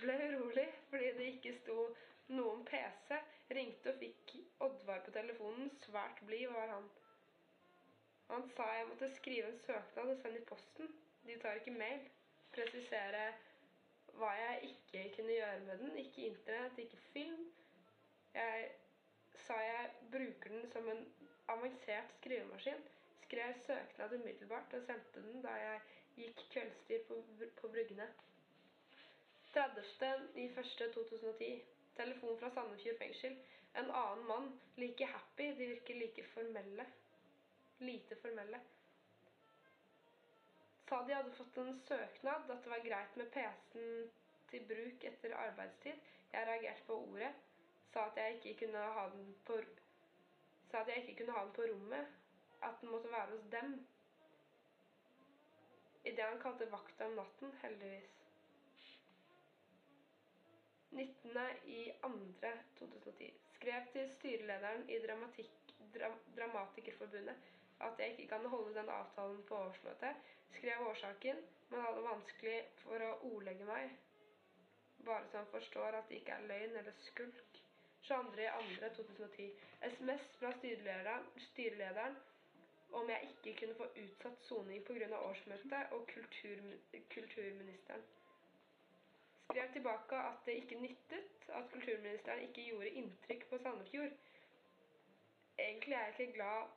Ble urolig fordi det ikke sto noe om PC. Ringte og fikk Oddvar på telefonen. Svært blid var han. Han sa jeg måtte skrive en søknad og sende i posten. De tar ikke mail. Presisere hva jeg ikke kunne gjøre med den. Ikke internett, ikke film. Jeg sa jeg bruker den som en avansert skrivemaskin. Skrev søknad umiddelbart og sendte den da jeg gikk kveldstid på, på Bryggene. 30.01.2010. Telefon fra Sandefjord fengsel. En annen mann. Like happy. De virker like formelle. Lite formelle. Sa de hadde fått en søknad, at det var greit med PC-en til bruk etter arbeidstid. Jeg reagerte på ordet. Sa at jeg ikke kunne ha den på Sa at jeg ikke kunne ha den på rommet. At den måtte være hos dem. Idet han kalte vakta om natten, heldigvis. 19.02.2010. Skrev til styrelederen i dramatikk, dra, Dramatikerforbundet at jeg ikke kan holde den avtalen på årsmøtet. Skrev årsaken, men hadde vanskelig for å ordlegge meg. Bare så han forstår at det ikke er løgn eller skulk. 22.2.2010 SMS fra styrelederen, styrelederen om jeg ikke kunne få utsatt soning pga. årsmøtet og kultur, kulturministeren skrev tilbake at det ikke nyttet, at kulturministeren ikke gjorde inntrykk på Sandefjord. Egentlig er jeg ikke glad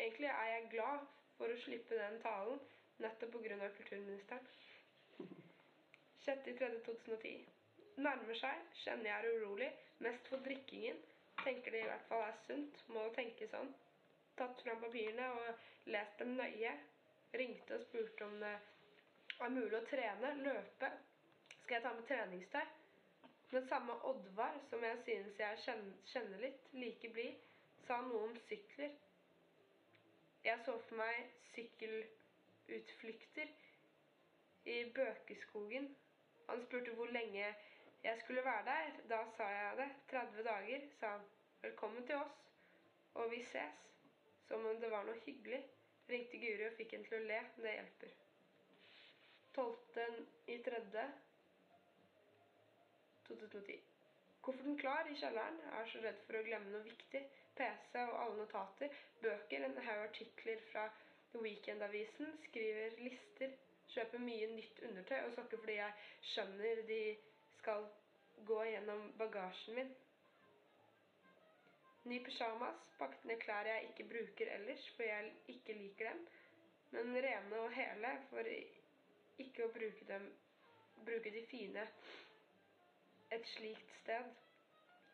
Egentlig er jeg glad for å slippe den talen, nettopp pga. kulturministeren. 6.3.2010. Nærmer seg, kjenner jeg er urolig, mest for drikkingen. Tenker det i hvert fall er sunt, må tenke sånn. Tatt fram papirene og lest dem nøye. Ringte og spurte om det er mulig å trene, løpe, skal jeg ta med treningstøy? Men samme Oddvar, som jeg synes jeg kjenner litt, like blid, sa noe om sykler. Jeg så for meg sykkelutflukter i Bøkeskogen. Han spurte hvor lenge jeg skulle være der. Da sa jeg det. 30 dager, sa han. Velkommen til oss. Og vi ses. Som om det var noe hyggelig. Ringte Guri og fikk henne til å le. Det hjelper. 12.3. 2210. Kofferten klar i kjelleren, Jeg er så redd for å glemme noe viktig. PC og alle notater, bøker, en haug artikler fra Weekend-avisen, skriver lister, kjøper mye nytt undertøy og sokker fordi jeg skjønner de skal gå gjennom bagasjen min. Ny pysjamas, pakket ned klær jeg ikke bruker ellers fordi jeg ikke liker dem, men rene og hele for ikke å bruke, dem, bruke de fine et slikt sted.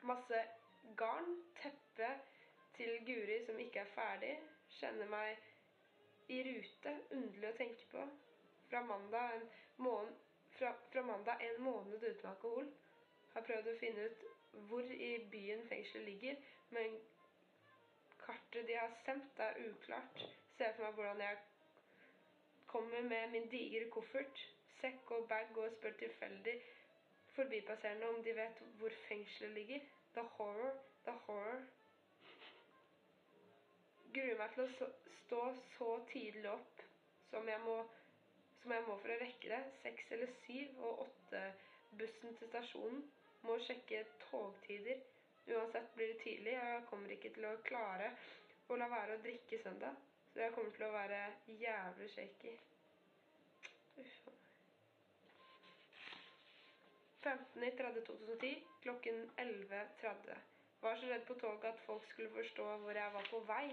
Masse garn. Teppe til Guri som ikke er ferdig. Kjenner meg i rute. Underlig å tenke på. Fra mandag en måned, fra, fra mandag en måned uten alkohol. Har prøvd å finne ut hvor i byen fengselet ligger, men kartet de har sendt, er uklart. Ser for meg hvordan jeg kommer med min digre koffert, sekk og bag og spør tilfeldig forbipasserende om de vet hvor fengselet ligger. The horror, the horror. Gruer meg til å stå så tidlig opp som jeg må som jeg må for å rekke det. Seks eller syv og åtte-bussen til stasjonen. Må sjekke togtider. Uansett blir det tidlig, jeg kommer ikke til å klare å la være å drikke søndag. Så jeg kommer til å være jævlig shaky. Uff a meg. 15.3.2010 klokken 11.30. Var så redd på toget at folk skulle forstå hvor jeg var på vei.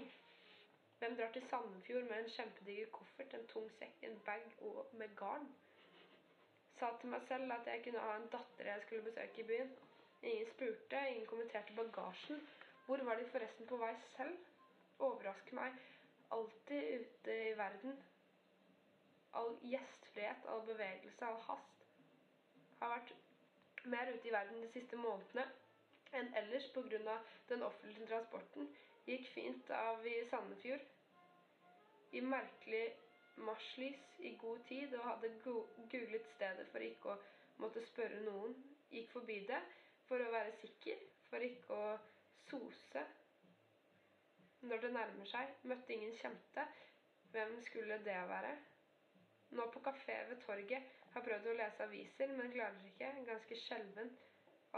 Hvem drar til Sandefjord med en kjempediger koffert, en tung sekk, en bag og med garn? Sa til meg selv at jeg kunne ha en datter jeg skulle besøke i byen. Ingen spurte, ingen kommenterte bagasjen. Hvor var de forresten på vei selv? Overrasker meg alltid ute i verden. All gjestfrihet, all bevegelse, all hast. Har vært mer ute i verden de siste månedene enn ellers pga. den offentlige transporten. Gikk fint av i Sandefjord. I merkelig marslys i god tid og hadde go googlet stedet for ikke å måtte spørre noen. Gikk forbi det for å være sikker, for ikke å sose. Når det nærmer seg, møtte ingen kjente. Hvem skulle det være? Nå på kafé ved torget har prøvd å lese aviser, men klarer ikke. Ganske skjelven.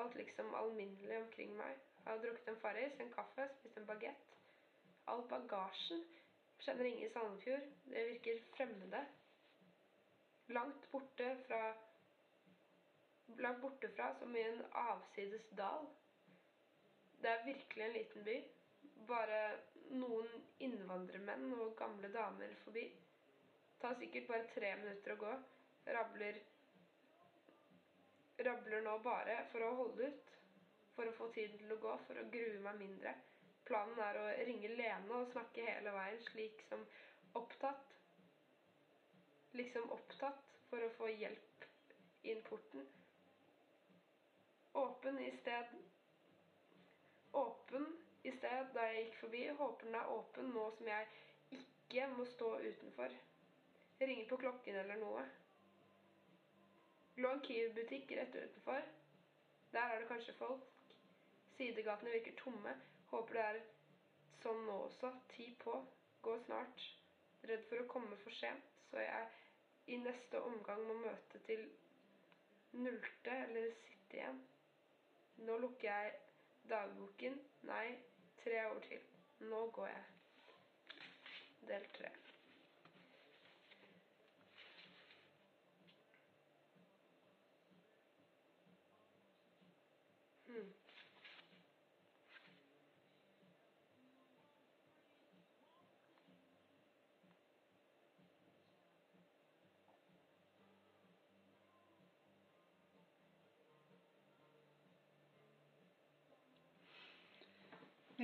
Alt liksom alminnelig omkring meg. Har drukket en Farris, en kaffe, spist en bagett. All bagasjen. Kjenner ingen i Sandefjord. Det virker fremmede. Langt borte fra Langt borte fra, som i en avsides dal. Det er virkelig en liten by. Bare noen innvandrermenn og gamle damer forbi. Tar sikkert bare tre minutter å gå. Rabler Rabler nå bare for å holde ut. For å få tiden til å gå, for å grue meg mindre. Planen er å ringe Lene og snakke hele veien, slik som opptatt. Liksom opptatt for å få hjelp inn porten. Åpen i sted Åpen i sted da jeg gikk forbi. Håper den er åpen nå som jeg ikke må stå utenfor. Ringer på klokken eller noe. Lå en Kiwi-butikk rett utenfor. Der er det kanskje folk. Sidegatene virker tomme. Håper det er sånn nå også. Ti på. Gå snart. Redd for å komme for sent, så jeg i neste omgang må møte til nullte eller sitte igjen. Nå lukker jeg dagboken. Nei, tre år til. Nå går jeg. Del tre.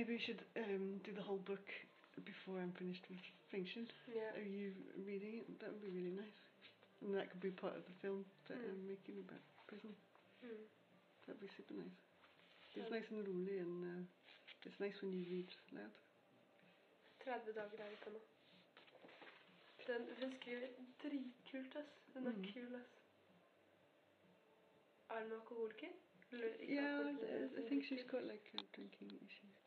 Maybe we should um, do the whole book before I'm finished with Fiction. Yeah. Are you reading it? That would be really nice. And that could be part of the film that Mm. I'm making about prison. Mm. That'd be super nice. It's nice and rolig and uh, it's nice when you read loud. 30 dager er vi på nå. Den, hun skriver dritkult, ass. Hun er Mm. kul, ass. Er hun alkoholiker? Yeah, I, I think she's got like a drinking issue.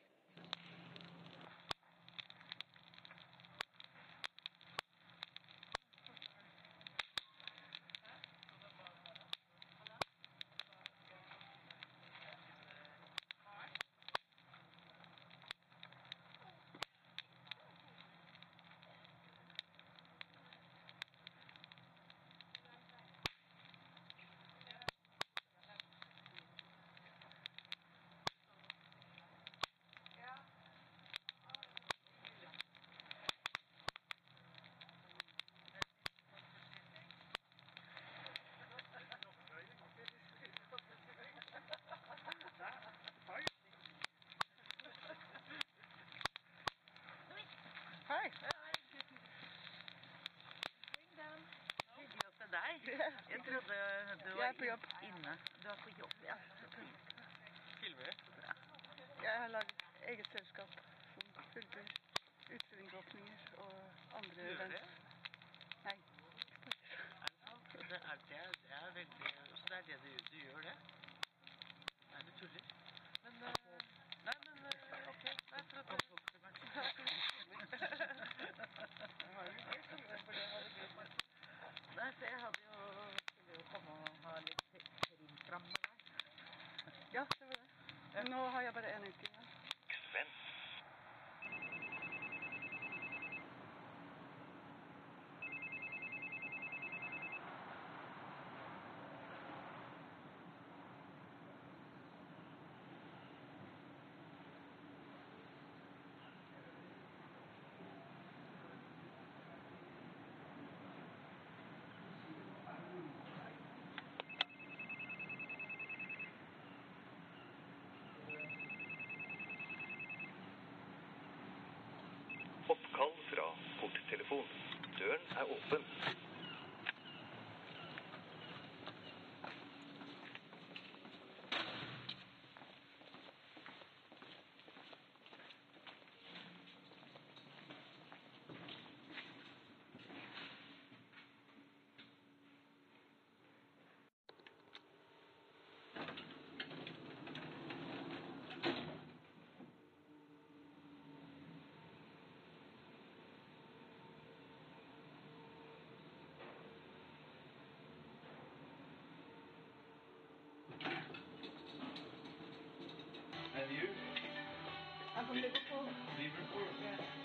*laughs* Jeg trodde du Jeg var er på jobb. inne. Du er på jobb, ja. Filmer du? Jeg har laget eget selskap som filmer utstillingsåpninger og andre Gjør du events. Nei. Er det sant? Det er, det er, det er veldig Så det er det du, du gjør, det? Nei, du tuller. Men eh, Nei, men eh, OK. Nei, for at Kom folk til meg. Nei, for jeg hadde jo skulle jo komme og ha litt trimfram med deg. Ja, det var det. Men nå har jeg bare en uke igjen. Oppkall fra korttelefon. Døren er åpen. Liverpool. Liverpool? Yeah.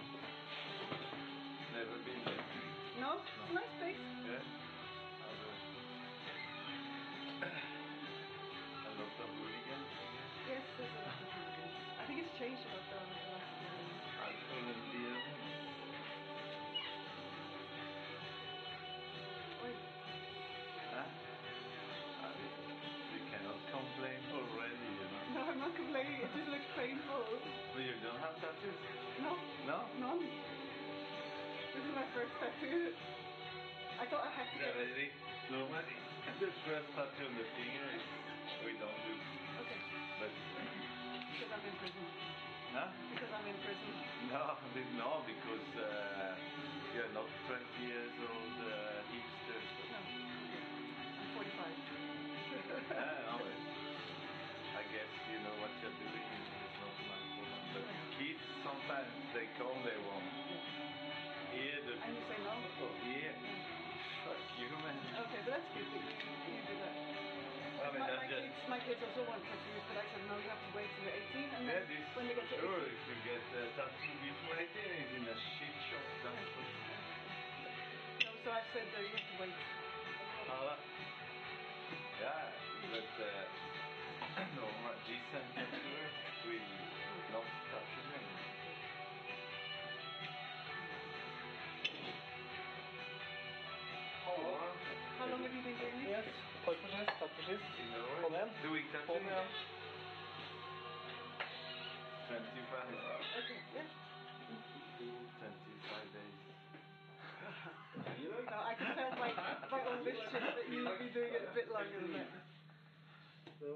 Complaining. It just looks painful. But you don't have tattoos? No, No? none. This is my first tattoo. I thought I had to Yeah, get it. very normally the first tattoo on the finger is we don't do. Okay. But, Because I'm in prison. huh? Because I'm in prison. No, no, because uh, you're not 20 years old uh, hipster. No. I'm 45. yeah, no, I guess you know what you're doing. It's not my. But kids sometimes they come, they want. Here the. And you say no? Here. Fuck you, man. Okay, but that's good you, you do that. I mean, my, my, just. kids, my kids also want tattoos, but I said no, you have to wait till you're 18, and then this when they get to sure 18, if you get a tattoo before 18 it's in a shit shop. That's *laughs* what. no, so I've said that you have to wait. Uh, yeah, but uh, normal decent tattooer will not tattoo me. How long have you been doing this? Takk for sist. Takk for sist. In Norway. Kom igjen. Doing Kom tattoo. igjen. 25. Okay, yeah. 25 days. *laughs* No, I can tell by, by all this shit that you'll be doing it a bit longer than that. זה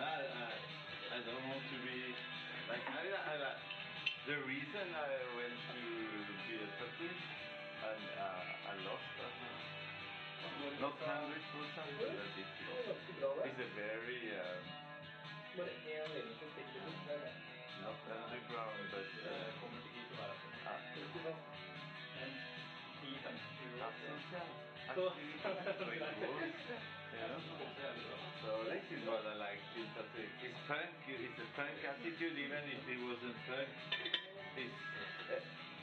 I, I don't want to be like the reason I went to be a teacher and uh, I lost uh, not hundred percent but It's a very um, not underground but uh, uh, so this is what I like. It's punk, it's a punk attitude even if it wasn't punk. It's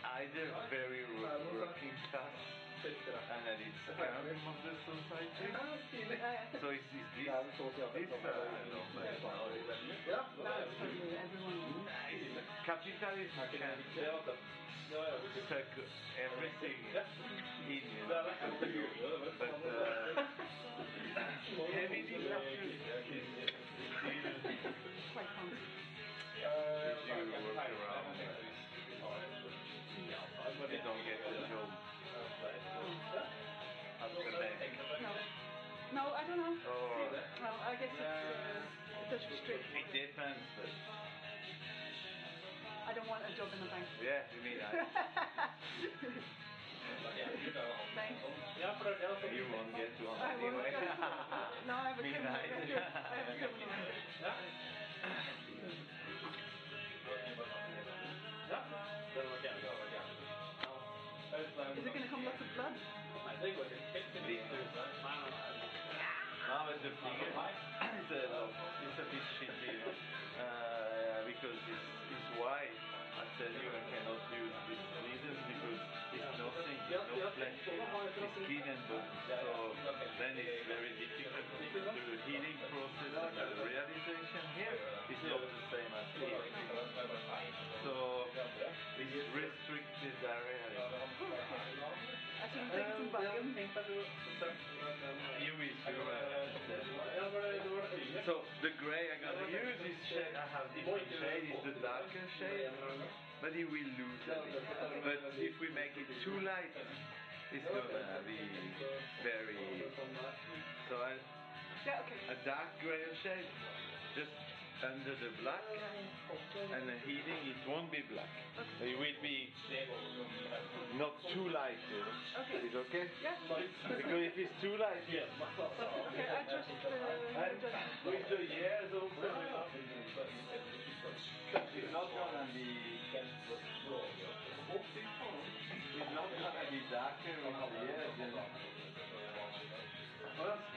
either very ro- rocking and it's the society. So it's, it's this, this uh, I capitalism can suck everything in, you. But uh, heavy dictatorship is still Quite if you work around you don't get the job after that. No. No, I don't know. Or Well, I guess it's, uh, a strict. it depends, but I don't want a job in a bank. yeah, you mean *laughs* I, Thanks. you won't get *laughs* one anyway. I have different shade. It's the darker shade, but it will lose a bit. But if we make it too light, it's gonna be very. So I, Yeah, okay. a dark grey shade, just under the black, and the heating it won't be black. It will be not too light. You know? Okay. Is it okay? Yeah. Because if it's too light, Okay, I just, uh, and just. with the years also, it's not gonna be, it's not gonna be darker with the years, you know.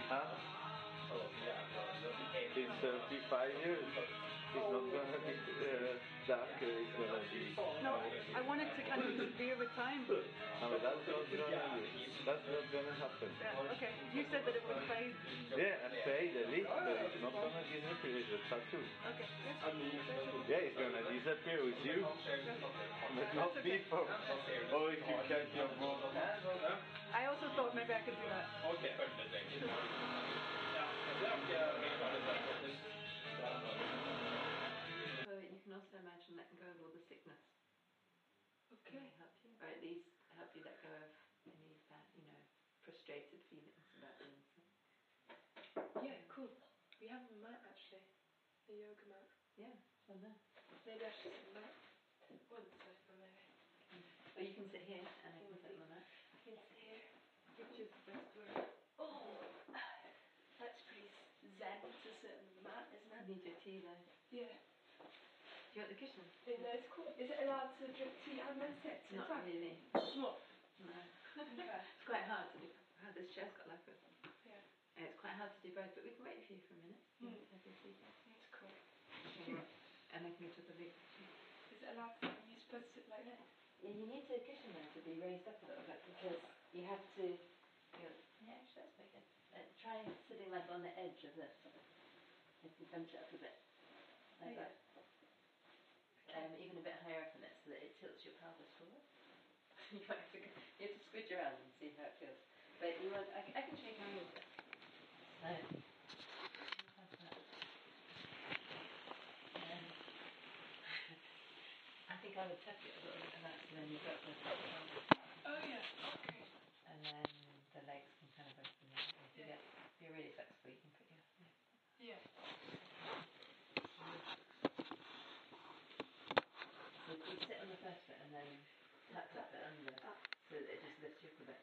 Huh? In 35 years, it's not gonna be uh, darker, it's gonna be... No, I wanted to kind of disappear with time. No, but that's not gonna be, that's not gonna happen. Yeah, okay. You said that it would fade. Yeah, and fade a little, but it's not gonna disappear, it's a tattoo. Okay. Yeah, it's gonna disappear with you, but not before. Or if you cut your both hands. I also thought maybe I could do that. So you can also imagine letting go of all the sickness. Okay. Help you, or at least help you let go of any of that, you know, frustrated feelings about being sick. Yeah, cool. We have a mat actually. A yoga mat. Yeah, so there. Maybe I should sit on that. One sofa maybe. Or you can sit here and I can sit on that. I can sit here. Which is the best word? Oh, that's pretty zen to sit on the mat, isn't it? You need your tea though. Yeah. Do you want the cushion? Yeah, no, it's cool. Is it allowed to drink tea and then sit? at the Not time? really. Not. No. Okay. *laughs* It's quite hard to do. Oh, this chair's got like a. Yeah. And it's quite hard to do both, but we can wait for you for a minute. Mm. Have your tea. That's cool. And I can go to the big. Is it allowed to? Are you supposed to sit like that? Yeah, you need the cushion though to be raised up a little bit because you have to. You know, yeah, actually that's quite good. Uh, try sitting like on the edge of this. You have to bunch it up a bit, like that. Um, even a bit higher up in it so that it tilts your pelvis forward. *laughs* you, might have to, you have to squid your hand and see how it feels. But you want, I, can- I can you how it. So. Um, *laughs* I think I would tuck it a little bit and that's then you've got the top. Oh yeah. Okay. And then the legs can kind of open out. If you Yeah. get, if you're really flexible, you can put your legs Yeah. So you sit on the first bit and then tuck that bit under ah. so that it just lifts you up a bit.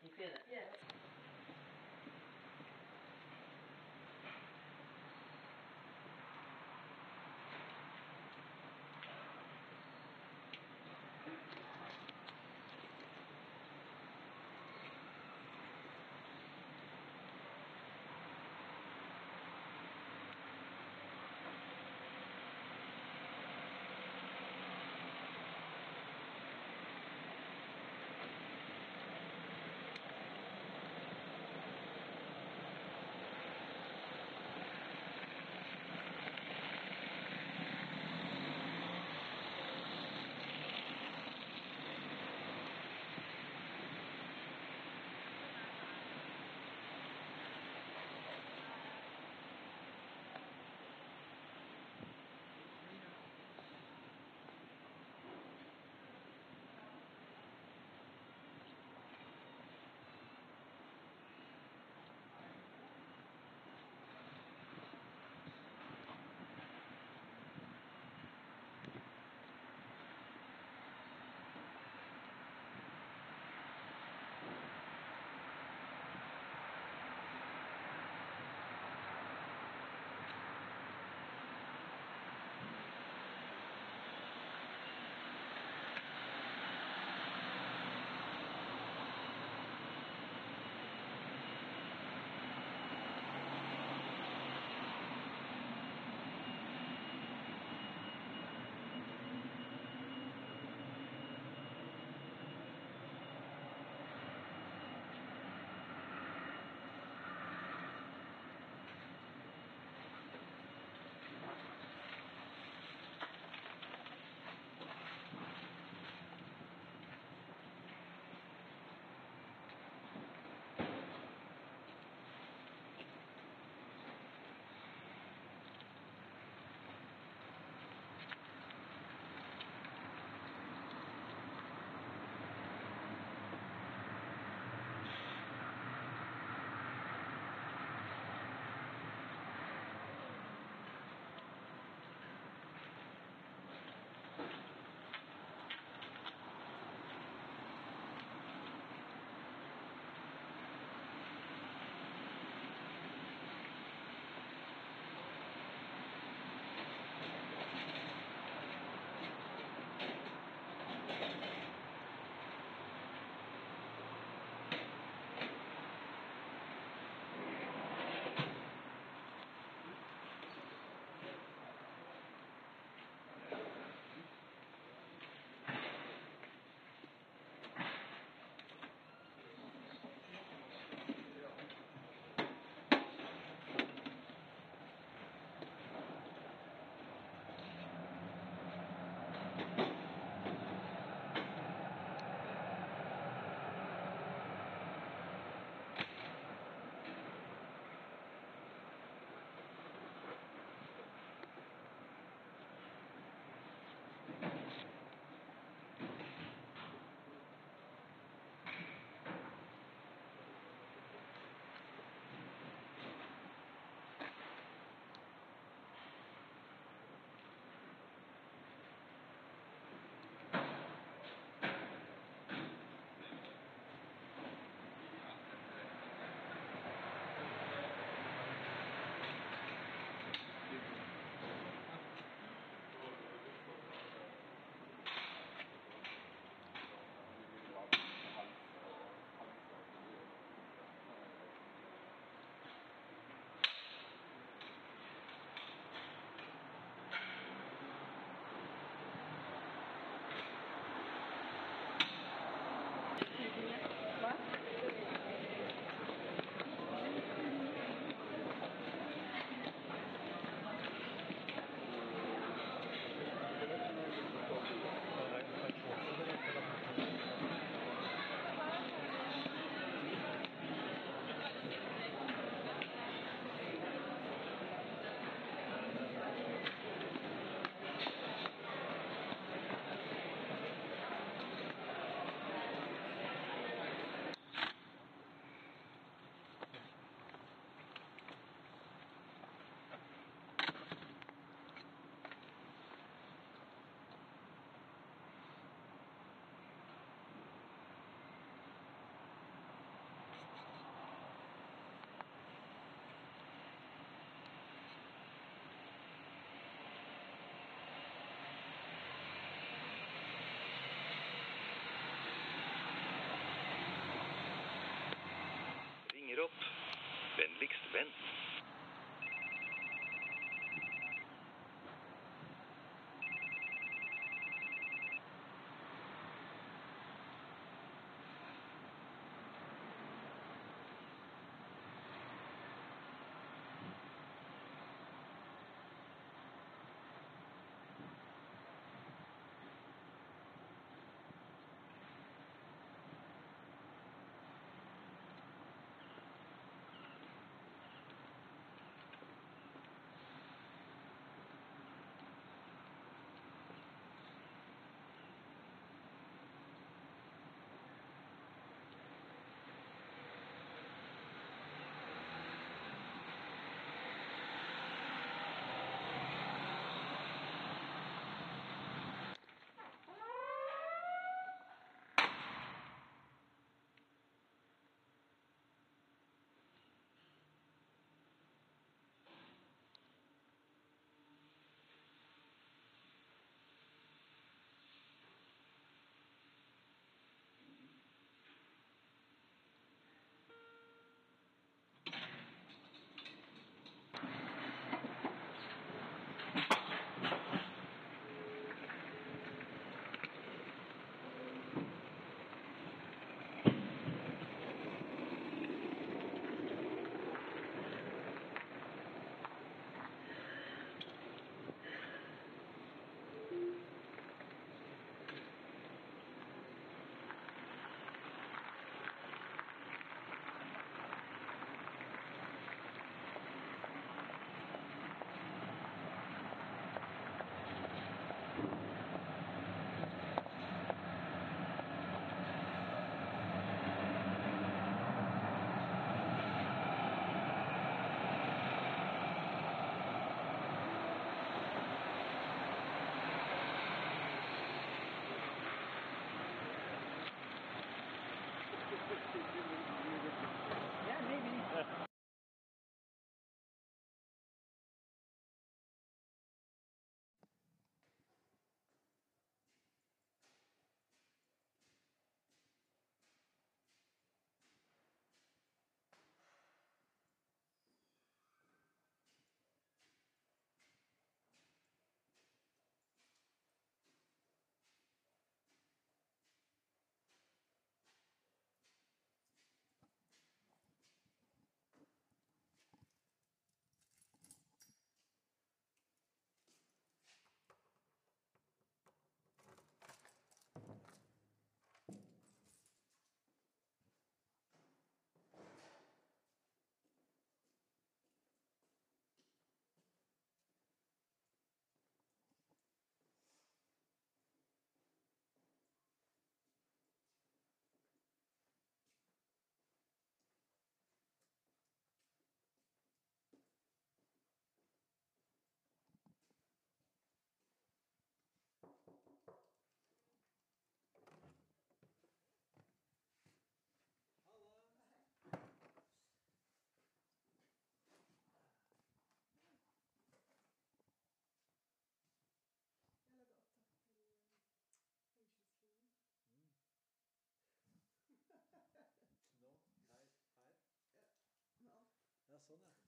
personaje.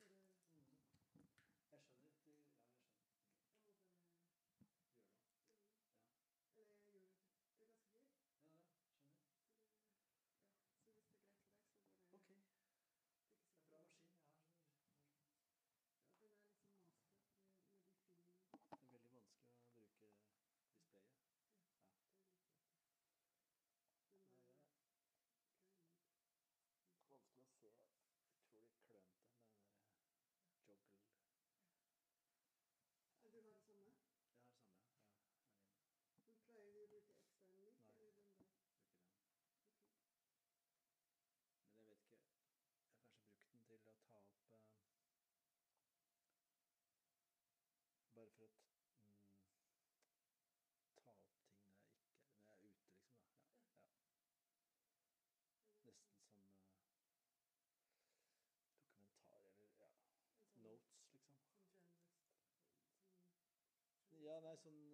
나가서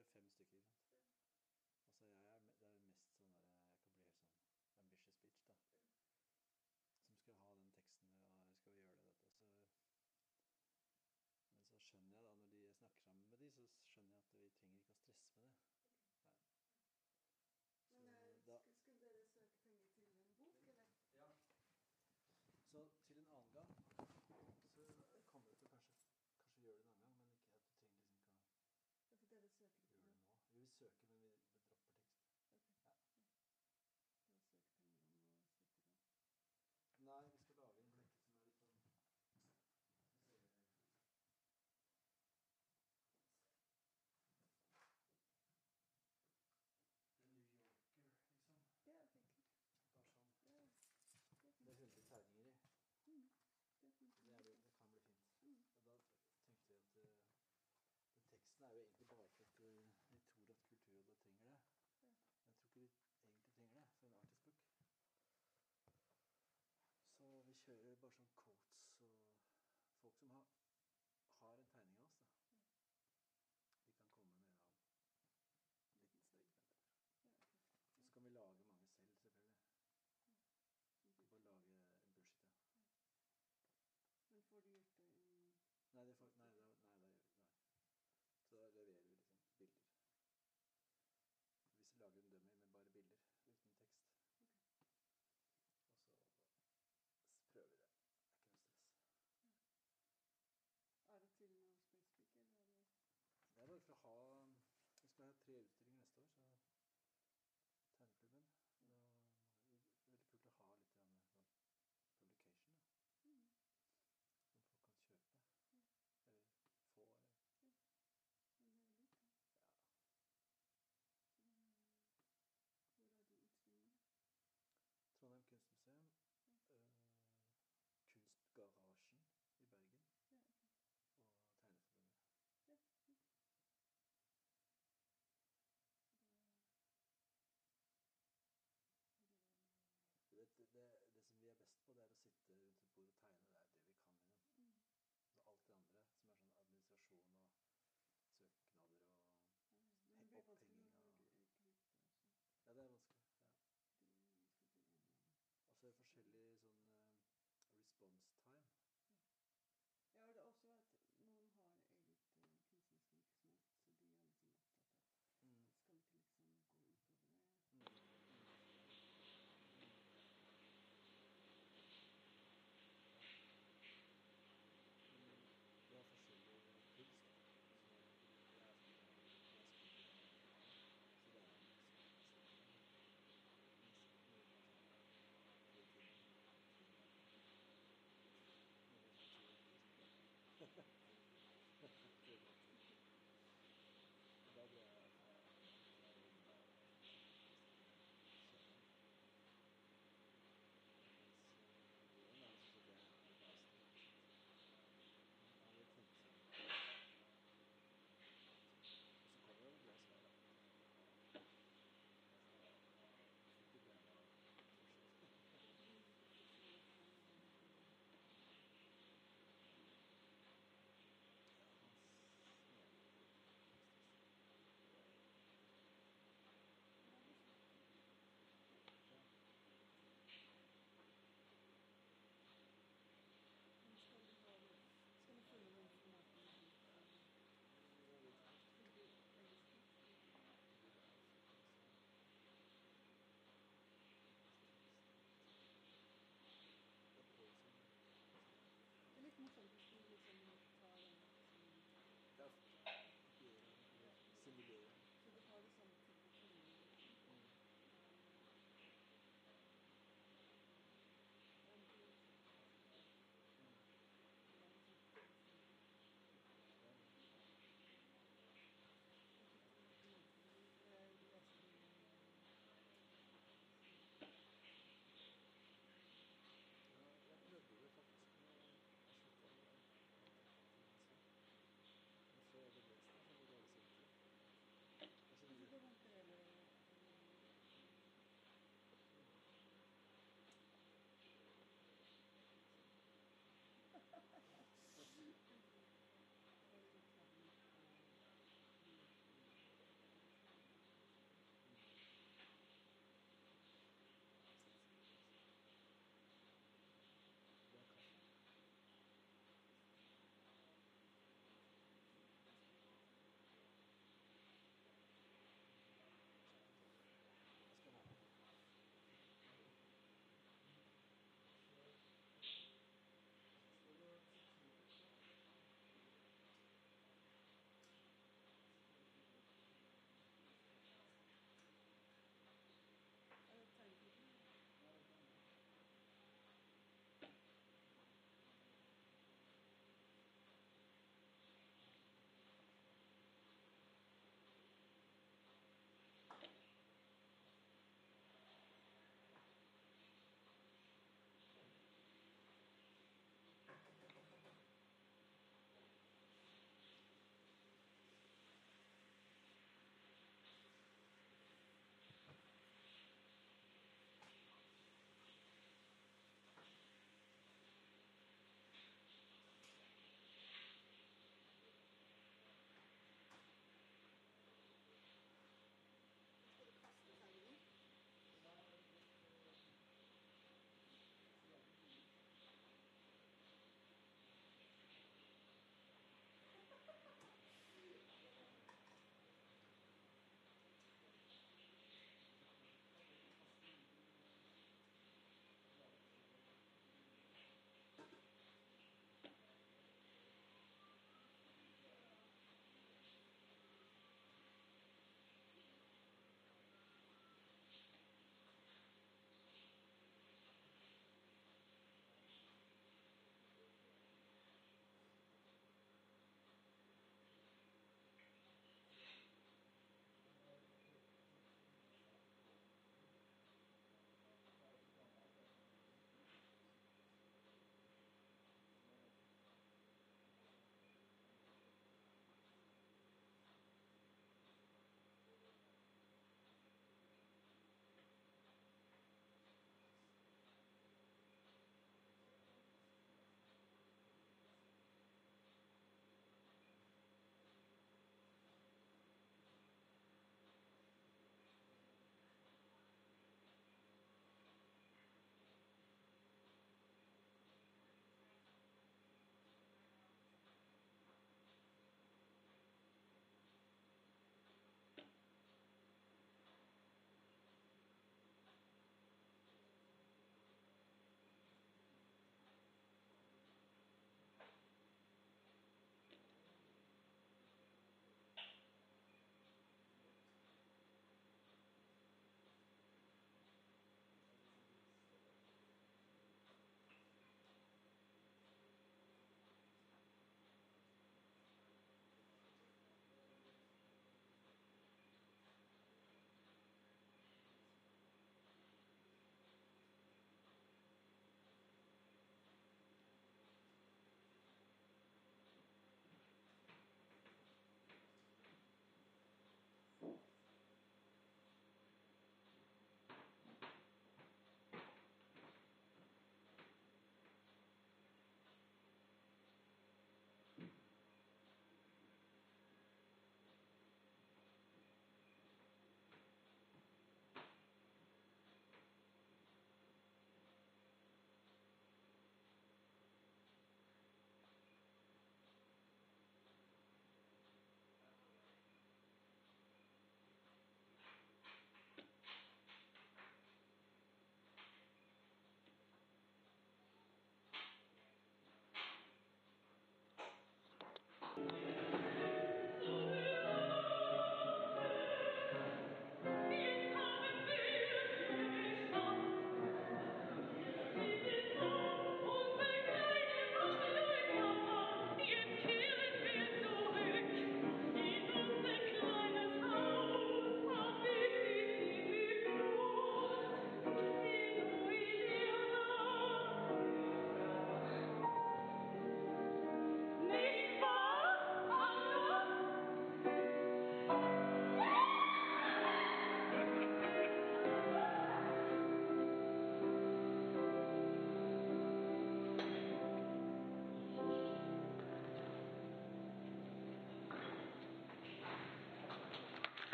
er fem stykker. Sant? søke, men vi bare sånn kort. saved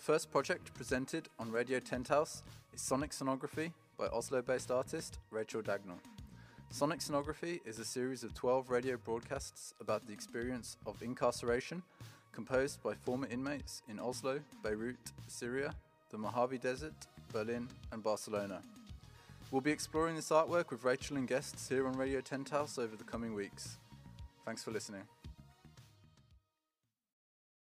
first project presented on Radio Tenthouse is Sonic Sonography by Oslo based artist Rachel Dagnall. Sonic Sonography is a series of 12 radio broadcasts about the experience of incarceration composed by former inmates in Oslo, Beirut, Syria, the Mojave Desert, Berlin, and Barcelona. We'll be exploring this artwork with Rachel and guests here on Radio Tenthouse over the coming weeks. Thanks for listening.